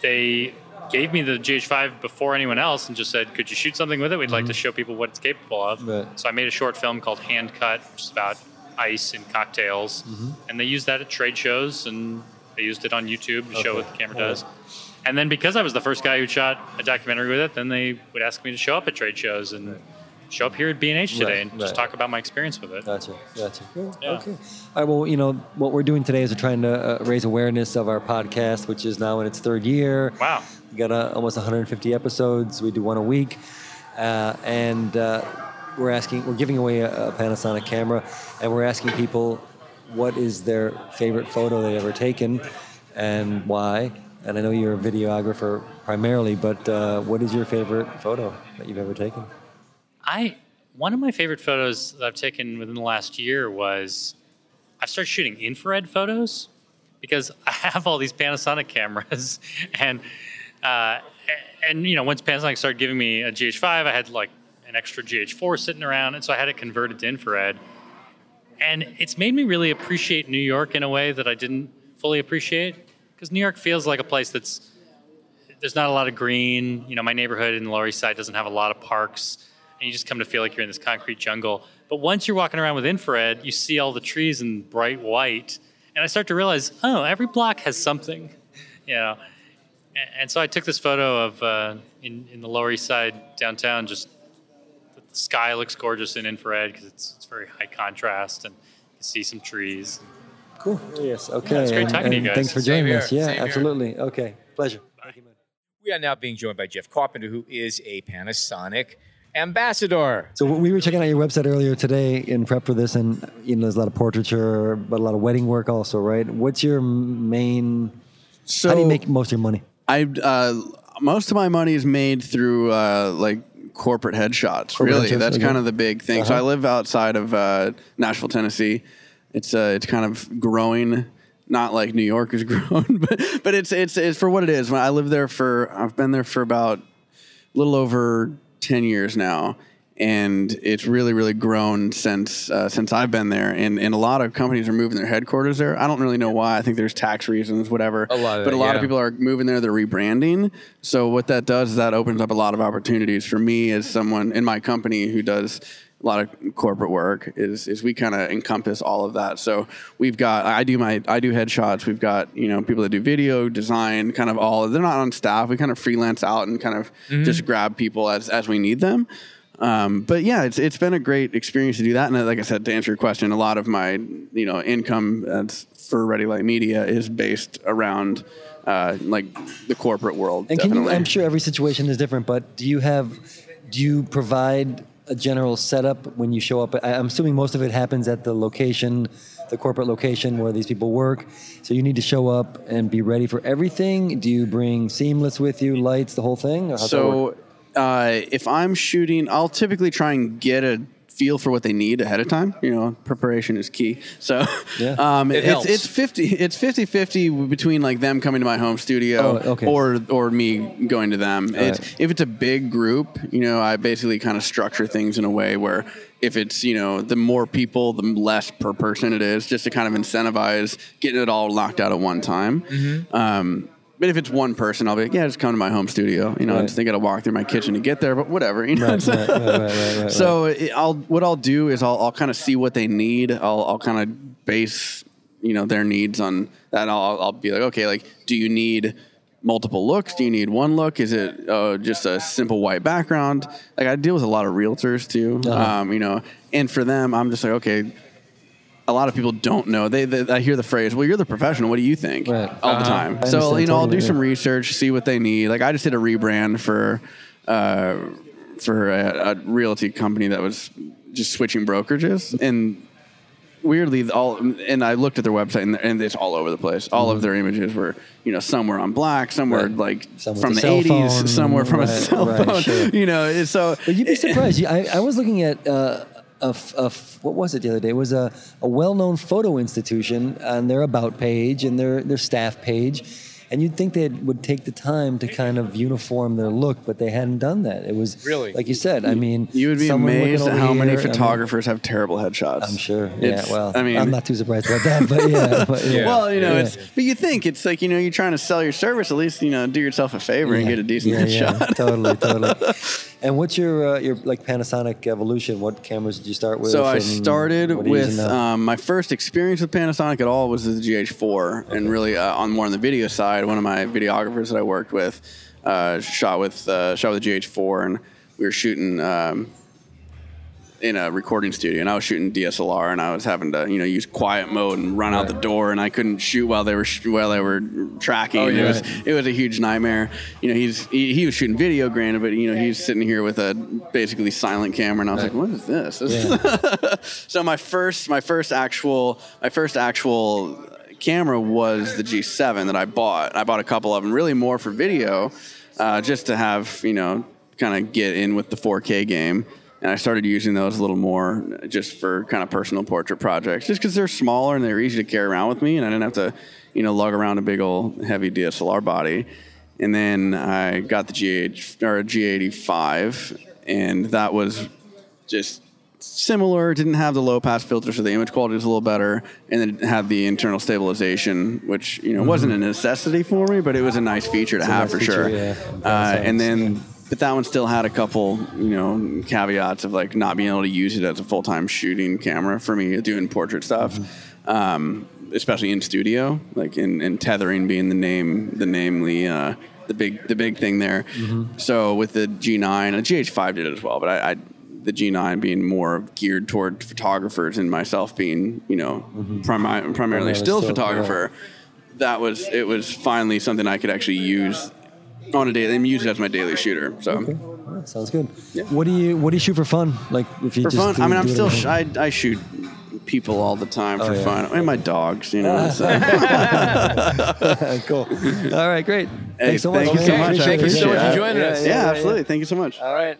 Speaker 14: they gave me the GH5 before anyone else and just said, "Could you shoot something with it? We'd like to show people what it's capable of."
Speaker 4: Right.
Speaker 14: So I made a short film called Hand Cut, which is about ice and cocktails,
Speaker 4: Mhm.
Speaker 14: and they used that at trade shows and they used it on YouTube to show what the camera
Speaker 4: right.
Speaker 14: does. And then because I was the first guy who shot a documentary with it, then they would ask me to show up at trade shows and show up here at B&H today
Speaker 4: Right,
Speaker 14: and just talk about my experience with it.
Speaker 4: Gotcha, gotcha.
Speaker 14: Yeah.
Speaker 4: Okay. All right. Well, you know what we're doing today is we're trying to uh, raise awareness of our podcast, which is now in its third year.
Speaker 14: Wow.
Speaker 4: We got uh, almost 150 episodes. We do one a week, uh, and uh, we're asking, we're giving away a, a Panasonic camera, and we're asking people what is their favorite photo they've ever taken, and why. And I know you're a videographer primarily, but uh, what is your favorite photo that you've ever taken?
Speaker 14: I one of my favorite photos that I've taken within the last year was I started shooting infrared photos because I have all these Panasonic cameras and uh, and you know once Panasonic started giving me a GH5 I had like an extra GH4 sitting around and so I had it converted to infrared and it's made me really appreciate New York in a way that I didn't fully appreciate because New York feels like a place that's there's not a lot of green. You know, my neighborhood in the Lower East Side doesn't have a lot of parks, and you just come to feel like you're in this concrete jungle. But once you're walking around with infrared, you see all the trees in bright white, and I start to realize, oh, every block has something, you know. And, and so I took this photo of uh, in in the Lower East Side downtown. Just the sky looks gorgeous in infrared because it's it's very high contrast, and you can see some trees.
Speaker 4: Cool. Yes. Okay.
Speaker 14: it's great
Speaker 4: and-
Speaker 14: talking to you guys.
Speaker 4: Thanks for
Speaker 14: Same
Speaker 4: joining
Speaker 1: here.
Speaker 4: us. Yeah,
Speaker 1: Same here.
Speaker 4: absolutely. Okay. Pleasure.
Speaker 1: We are now being joined by Jeff Carpenter, who is a Panasonic ambassador.
Speaker 4: So we were checking out your website earlier today in prep for this, and you know, there's a lot of portraiture, but a lot of wedding work also, right? What's your main?
Speaker 15: So
Speaker 4: how do you make most of your money?
Speaker 15: I uh, most of my money is made through uh, like corporate headshots.
Speaker 4: Corporate
Speaker 15: really,
Speaker 4: headshots,
Speaker 15: that's
Speaker 4: okay.
Speaker 15: kind of the big thing. So I
Speaker 4: Uh-huh.
Speaker 15: live outside of uh, Nashville, Tennessee. It's uh, it's kind of growing. Not like New York is grown, but but it's it's it's for what it is. When I live there for, I've been there for about a little over ten years now, and it's really really grown since uh, since I've been there. And and a lot of companies are moving their headquarters there. I don't really know why. I think there's tax reasons, whatever.
Speaker 1: A lot of
Speaker 15: but a lot
Speaker 1: yeah.
Speaker 15: of people are moving there. They're rebranding. So what that does is that opens up a lot of opportunities for me as someone in my company who does a lot of corporate work is is we kind of encompass all of that. So we've got I do my I do headshots. We've got you know people that do video design, kind of all. They're not on staff. We kind of freelance out and kind of
Speaker 1: Mhm.
Speaker 15: just grab people as as we need them. Um, but yeah, it's it's been a great experience to do that. And like I said, to answer your question, a lot of my you know income that's for Ready Light Media is based around uh, like the corporate world.
Speaker 4: And can you? I'm sure every situation is different, but do you have? Do you provide a general setup when you show up? I'm assuming most of it happens at the location, the corporate location where these people work. So you need to show up and be ready for everything. Do you bring seamless with you, lights, the whole thing?
Speaker 15: So uh, if I'm shooting, I'll typically try and get a feel for what they need ahead of time. You know, preparation is key. So
Speaker 4: Yeah.
Speaker 15: um,
Speaker 4: It
Speaker 15: it's,
Speaker 4: helps.
Speaker 15: it's 50 it's 50 50 between like them coming to my home studio
Speaker 4: Oh, okay.
Speaker 15: or or me going to them. It's,
Speaker 4: right.
Speaker 15: if it's a big group, you know, I basically kind of structure things in a way where if it's, you know, the more people, the less per person it is, just to kind of incentivize getting it all locked out at one time. Um, but if it's one person, I'll be like, yeah, just come to my home studio. You know,
Speaker 4: Right.
Speaker 15: just they got to walk through my kitchen to get there, but whatever. You know,
Speaker 4: right, right,
Speaker 15: so it, I'll what I'll do is I'll, I'll kind of see what they need. I'll, I'll kind of base you know their needs on that. I'll, I'll be like, okay, like, do you need multiple looks? Do you need one look? Is it uh, just a simple white background? Like I deal with a lot of realtors too.
Speaker 4: Uh-huh.
Speaker 15: Um, you know, and for them, I'm just like, okay. A lot of people don't know. They, they I hear the phrase, "Well, you're the professional. What do you think?" all the
Speaker 4: Uh-huh.
Speaker 15: time.
Speaker 4: I
Speaker 15: So you know, I'll do some research, see what they need. Like I just did a rebrand for uh, for a, a realty company that was just switching brokerages, and weirdly, all and I looked at their website and, and it's all over the place. All of their images were, you know, somewhere on black, somewhere
Speaker 4: Right.
Speaker 15: like
Speaker 4: Some
Speaker 15: from the '80s,
Speaker 4: phone,
Speaker 15: somewhere from a
Speaker 4: right,
Speaker 15: cell
Speaker 4: right,
Speaker 15: phone.
Speaker 4: sure.
Speaker 15: You know, so.
Speaker 4: But you'd be surprised. I, I was looking at uh, a, f- a f- what was it the other day? It was a, a well-known photo institution on their about page and their their staff page, And you'd think they would take the time to kind of uniform their look, but they hadn't done that. It was
Speaker 1: Really?
Speaker 4: like you said. I mean,
Speaker 15: You would be amazed at
Speaker 4: over
Speaker 15: how many
Speaker 4: here, I mean-
Speaker 15: photographers have terrible headshots.
Speaker 4: I'm sure. Yeah. Well,
Speaker 15: I mean,
Speaker 4: I'm not too surprised about that, but yeah. But yeah.
Speaker 15: Well, you know,
Speaker 4: Yeah.
Speaker 15: it's but you think it's like you know you're trying to sell your service. At least you know do yourself a favor and get a decent
Speaker 4: yeah, yeah,
Speaker 15: headshot.
Speaker 4: totally, totally. And what's your uh, your like Panasonic evolution? What cameras did you start with?
Speaker 15: So I started
Speaker 4: what are you using
Speaker 15: with um, my first experience with Panasonic at all was the GH4, and really uh, on more on the video side. One of my videographers that I worked with uh, shot with uh, shot with the GH4, and we were shooting. Um, in a recording studio, and I was shooting DSLR, and I was having to, you know, use quiet mode and run out the door, and I couldn't shoot while they were sh- while they were tracking.
Speaker 1: Oh, yeah.
Speaker 15: It was it was a huge nightmare. You know, he's he, he was shooting video, granted, but you know, he's sitting here with a basically silent camera, and I was like, what is this? This is- so my first my first actual my first actual camera was the G7 that I bought. I bought a couple of them, really more for video, uh, just to have you know kind of get in with the 4K game. And I started using those a little more just for kind of personal portrait projects, just because they're smaller and they're easy to carry around with me, and I didn't have to, you know, lug around a big old heavy DSLR body. And then I got the GH or G85, and that was just similar. Didn't have the low pass filter, so the image quality was a little better, and then it had the internal stabilization, which you know wasn't a necessity for me, but it was a nice feature to
Speaker 4: Mm-hmm. It's
Speaker 15: have
Speaker 4: nice
Speaker 15: for
Speaker 4: feature,
Speaker 15: sure.
Speaker 4: yeah.
Speaker 15: Uh, and then. But that one still had a couple, you know, caveats of like not being able to use it as a full time shooting camera for me doing portrait stuff,
Speaker 4: Mm-hmm.
Speaker 15: um, especially in studio, like in, in tethering being the name, the namely uh, the big the big thing there.
Speaker 4: Mm-hmm.
Speaker 15: So with the G9, the GH5 did it as well, but I, I the G9 being more geared toward photographers and myself being, you know, primi- primarily still
Speaker 4: still,
Speaker 15: photographer. That was it was finally something I could actually use on a daily and use it as my daily shooter. So
Speaker 4: That sounds good. Yeah. What do you What do you shoot for fun? Like if you
Speaker 15: for
Speaker 4: just
Speaker 15: fun,
Speaker 4: do-
Speaker 15: I mean, I'm still sh- I, I shoot people all the time
Speaker 4: Oh,
Speaker 15: for
Speaker 4: yeah.
Speaker 15: fun, and my dogs, you know. so.
Speaker 4: cool. All right, great.
Speaker 15: Hey,
Speaker 4: Thanks so much.
Speaker 15: Thank you so much.
Speaker 1: Thank you so much for joining us.
Speaker 15: Yeah, absolutely. Thank you so much.
Speaker 4: All right.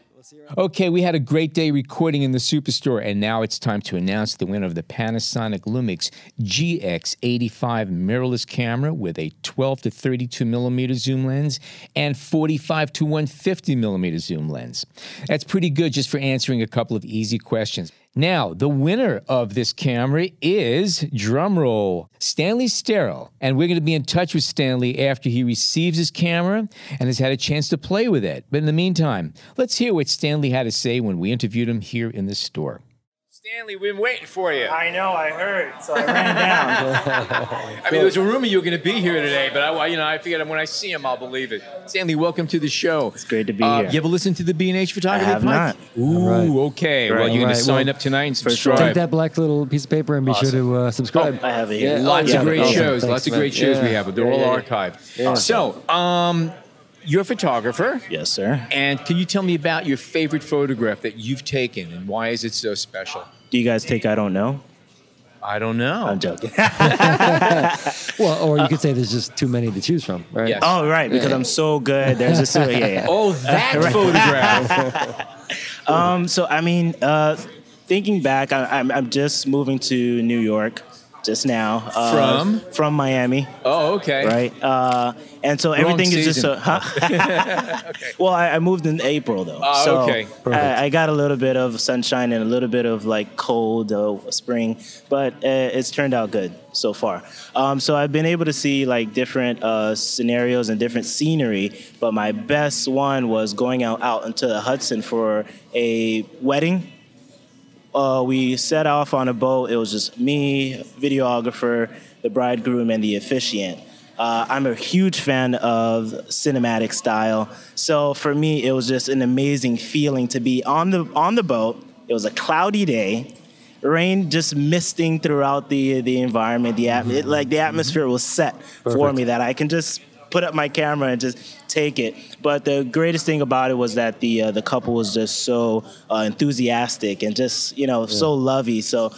Speaker 1: Okay, we had a great day recording in the Superstore, and now it's time to announce the winner of the Panasonic Lumix GX85 mirrorless camera with a 12 to 32 millimeter zoom lens and 45 to 150 millimeter zoom lens. That's pretty good just for answering a couple of easy questions. Now, the winner of this camera is, drumroll, Stanley Sterrell. And we're going to be in touch with Stanley after he receives his camera and has had a chance to play with it. But in the meantime, let's hear what Stanley had to say when we interviewed him here in the store. Stanley, we've been waiting for you.
Speaker 16: I know, I heard, so I ran down.
Speaker 1: I mean, there was a rumor you were going to be here today, but I, you know, I figured when I see him, I'll believe it. Stanley, welcome to the show. It's
Speaker 16: great to be
Speaker 1: uh,
Speaker 16: here.
Speaker 1: You ever listen to the B and H photography?
Speaker 16: I have
Speaker 1: podcast?
Speaker 16: not.
Speaker 1: Ooh,
Speaker 4: All
Speaker 1: okay.
Speaker 16: Right.
Speaker 1: Well, you're going
Speaker 4: All
Speaker 1: to sign
Speaker 4: well,
Speaker 1: up tonight and subscribe.
Speaker 4: Take that black little piece of paper and be sure to uh, subscribe.
Speaker 16: I have it here.
Speaker 4: Yeah.
Speaker 1: Lots
Speaker 4: Oh,
Speaker 1: of
Speaker 4: yeah.
Speaker 1: great
Speaker 4: Awesome.
Speaker 1: shows.
Speaker 4: Thanks,
Speaker 1: lots of
Speaker 4: man.
Speaker 1: great shows we
Speaker 4: Yeah.
Speaker 1: have. They're
Speaker 4: Yeah,
Speaker 1: all
Speaker 4: yeah, yeah.
Speaker 1: archived.
Speaker 4: Yeah.
Speaker 1: So, um, you're a photographer.
Speaker 16: Yes, sir.
Speaker 1: And can you tell me about your favorite photograph that you've taken and why is it so special?
Speaker 16: Do you guys take I Don't Know?
Speaker 1: I don't know.
Speaker 16: I'm joking.
Speaker 4: Well, or you could say there's just too many to choose from, right?
Speaker 1: Yes.
Speaker 16: oh, right, because
Speaker 4: Yeah.
Speaker 16: I'm so good. There's a yeah, yeah.
Speaker 1: Oh, that
Speaker 16: Right.
Speaker 1: photograph.
Speaker 16: Um, so I mean, uh, thinking back, I, I'm, I'm just moving to New York just now. Uh,
Speaker 1: From?
Speaker 16: From Miami.
Speaker 1: Oh, okay.
Speaker 16: Right. Uh, and so
Speaker 1: Wrong
Speaker 16: everything is just
Speaker 1: season.
Speaker 16: so. Huh? Well, I, I moved in April though.
Speaker 1: Oh,
Speaker 16: so
Speaker 1: okay.
Speaker 16: I, I got a little bit of sunshine and a little bit of like cold uh, spring, but uh, it's turned out good so far. Um, so I've been able to see like different uh, scenarios and different scenery, but my best one was going out out into the Hudson for a wedding uh, we set off on a boat. It was just me, videographer, the bridegroom, and the officiant. Uh, I'm a huge fan of cinematic style, so for me, it was just an amazing feeling to be on the on the boat. It was a cloudy day, rain just misting throughout the the environment. The atm- it, like the atmosphere was set for me that I can just put up my camera and just take it. But the greatest thing about it was that the uh, the couple was just so uh, enthusiastic and just you know so lovey. So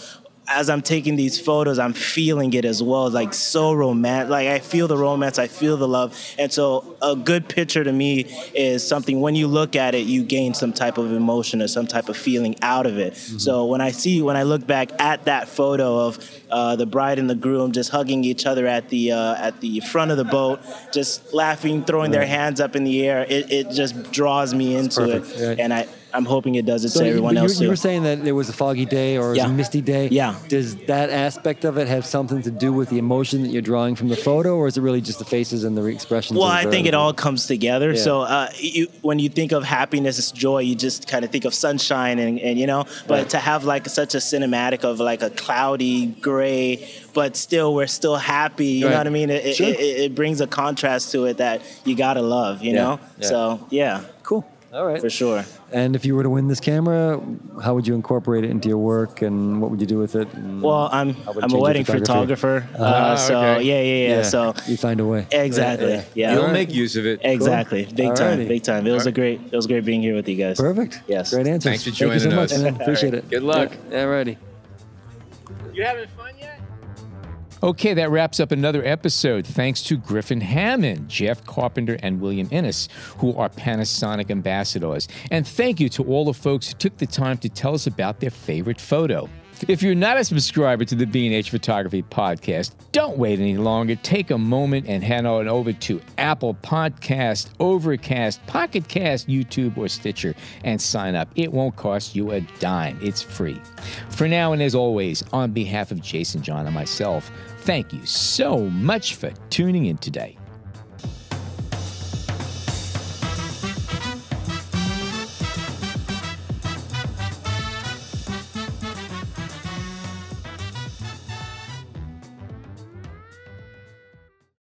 Speaker 16: as I'm taking these photos, I'm feeling it as well. Like so romantic. Like I feel the romance, I feel the love. And so a good picture to me is something when you look at it, you gain some type of emotion or some type of feeling out of it.
Speaker 4: Mm-hmm.
Speaker 16: So when I see, when I look back at that photo of uh, the bride and the groom just hugging each other at the uh, at the front of the boat, just laughing, throwing their hands up in the air, it, it just draws me into it.
Speaker 4: right.
Speaker 16: And I, I'm hoping it does it
Speaker 4: So
Speaker 16: to
Speaker 4: you-
Speaker 16: everyone else
Speaker 4: you,
Speaker 16: too.
Speaker 4: you were saying that it was a foggy day or it was
Speaker 16: Yeah.
Speaker 4: a misty day.
Speaker 16: Yeah.
Speaker 4: Does that aspect of it have something to do with the emotion that you're drawing from the photo, or is it really just the faces and the expressions?
Speaker 16: Well, I think it all comes together.
Speaker 4: Yeah.
Speaker 16: So uh, you, when you think of happiness, as joy, you just kind of think of sunshine and, and you know. But
Speaker 4: Right.
Speaker 16: to have like such a cinematic of like a cloudy gray, but still we're still happy. You
Speaker 4: Right.
Speaker 16: know what I mean? It, it-
Speaker 4: Sure.
Speaker 16: it, it brings a contrast to it that you gotta love. You
Speaker 4: Yeah.
Speaker 16: know.
Speaker 4: Yeah.
Speaker 16: So yeah.
Speaker 4: Cool. All right.
Speaker 16: For sure.
Speaker 4: And if you were to win this camera, how would you incorporate it into your work, and what would you do with it?
Speaker 16: Well, I'm
Speaker 4: how would it
Speaker 16: I'm a wedding photographer.
Speaker 4: Ah,
Speaker 16: uh, so
Speaker 4: okay.
Speaker 16: yeah, yeah, yeah, So
Speaker 4: you find a way.
Speaker 16: exactly.
Speaker 4: Yeah,
Speaker 16: Yeah.
Speaker 4: yeah. You'll make
Speaker 1: use of it.
Speaker 16: Exactly.
Speaker 4: Cool.
Speaker 16: Big time. Big time. It was a great. It was great being here with you guys.
Speaker 4: Perfect.
Speaker 16: Yes.
Speaker 4: Great answers.
Speaker 1: Thanks for
Speaker 4: Thank you so
Speaker 1: joining
Speaker 4: much,
Speaker 1: us.
Speaker 4: Appreciate
Speaker 1: All
Speaker 4: it.
Speaker 1: Good luck.
Speaker 4: Yeah, Alrighty.
Speaker 5: You having fun yet?
Speaker 1: Okay, that wraps up another episode. Thanks to Griffin Hammond, Jeff Carpenter, and William Innes, who are Panasonic ambassadors. And thank you to all the folks who took the time to tell us about their favorite photo. If you're not a subscriber to the B&H Photography Podcast, don't wait any longer. Take a moment and head on over to Apple Podcast, Overcast, Pocket Cast, YouTube, or Stitcher and sign up. It won't cost you a dime. It's free. For now and as always, on behalf of Jason John and myself, thank you so much for tuning in today.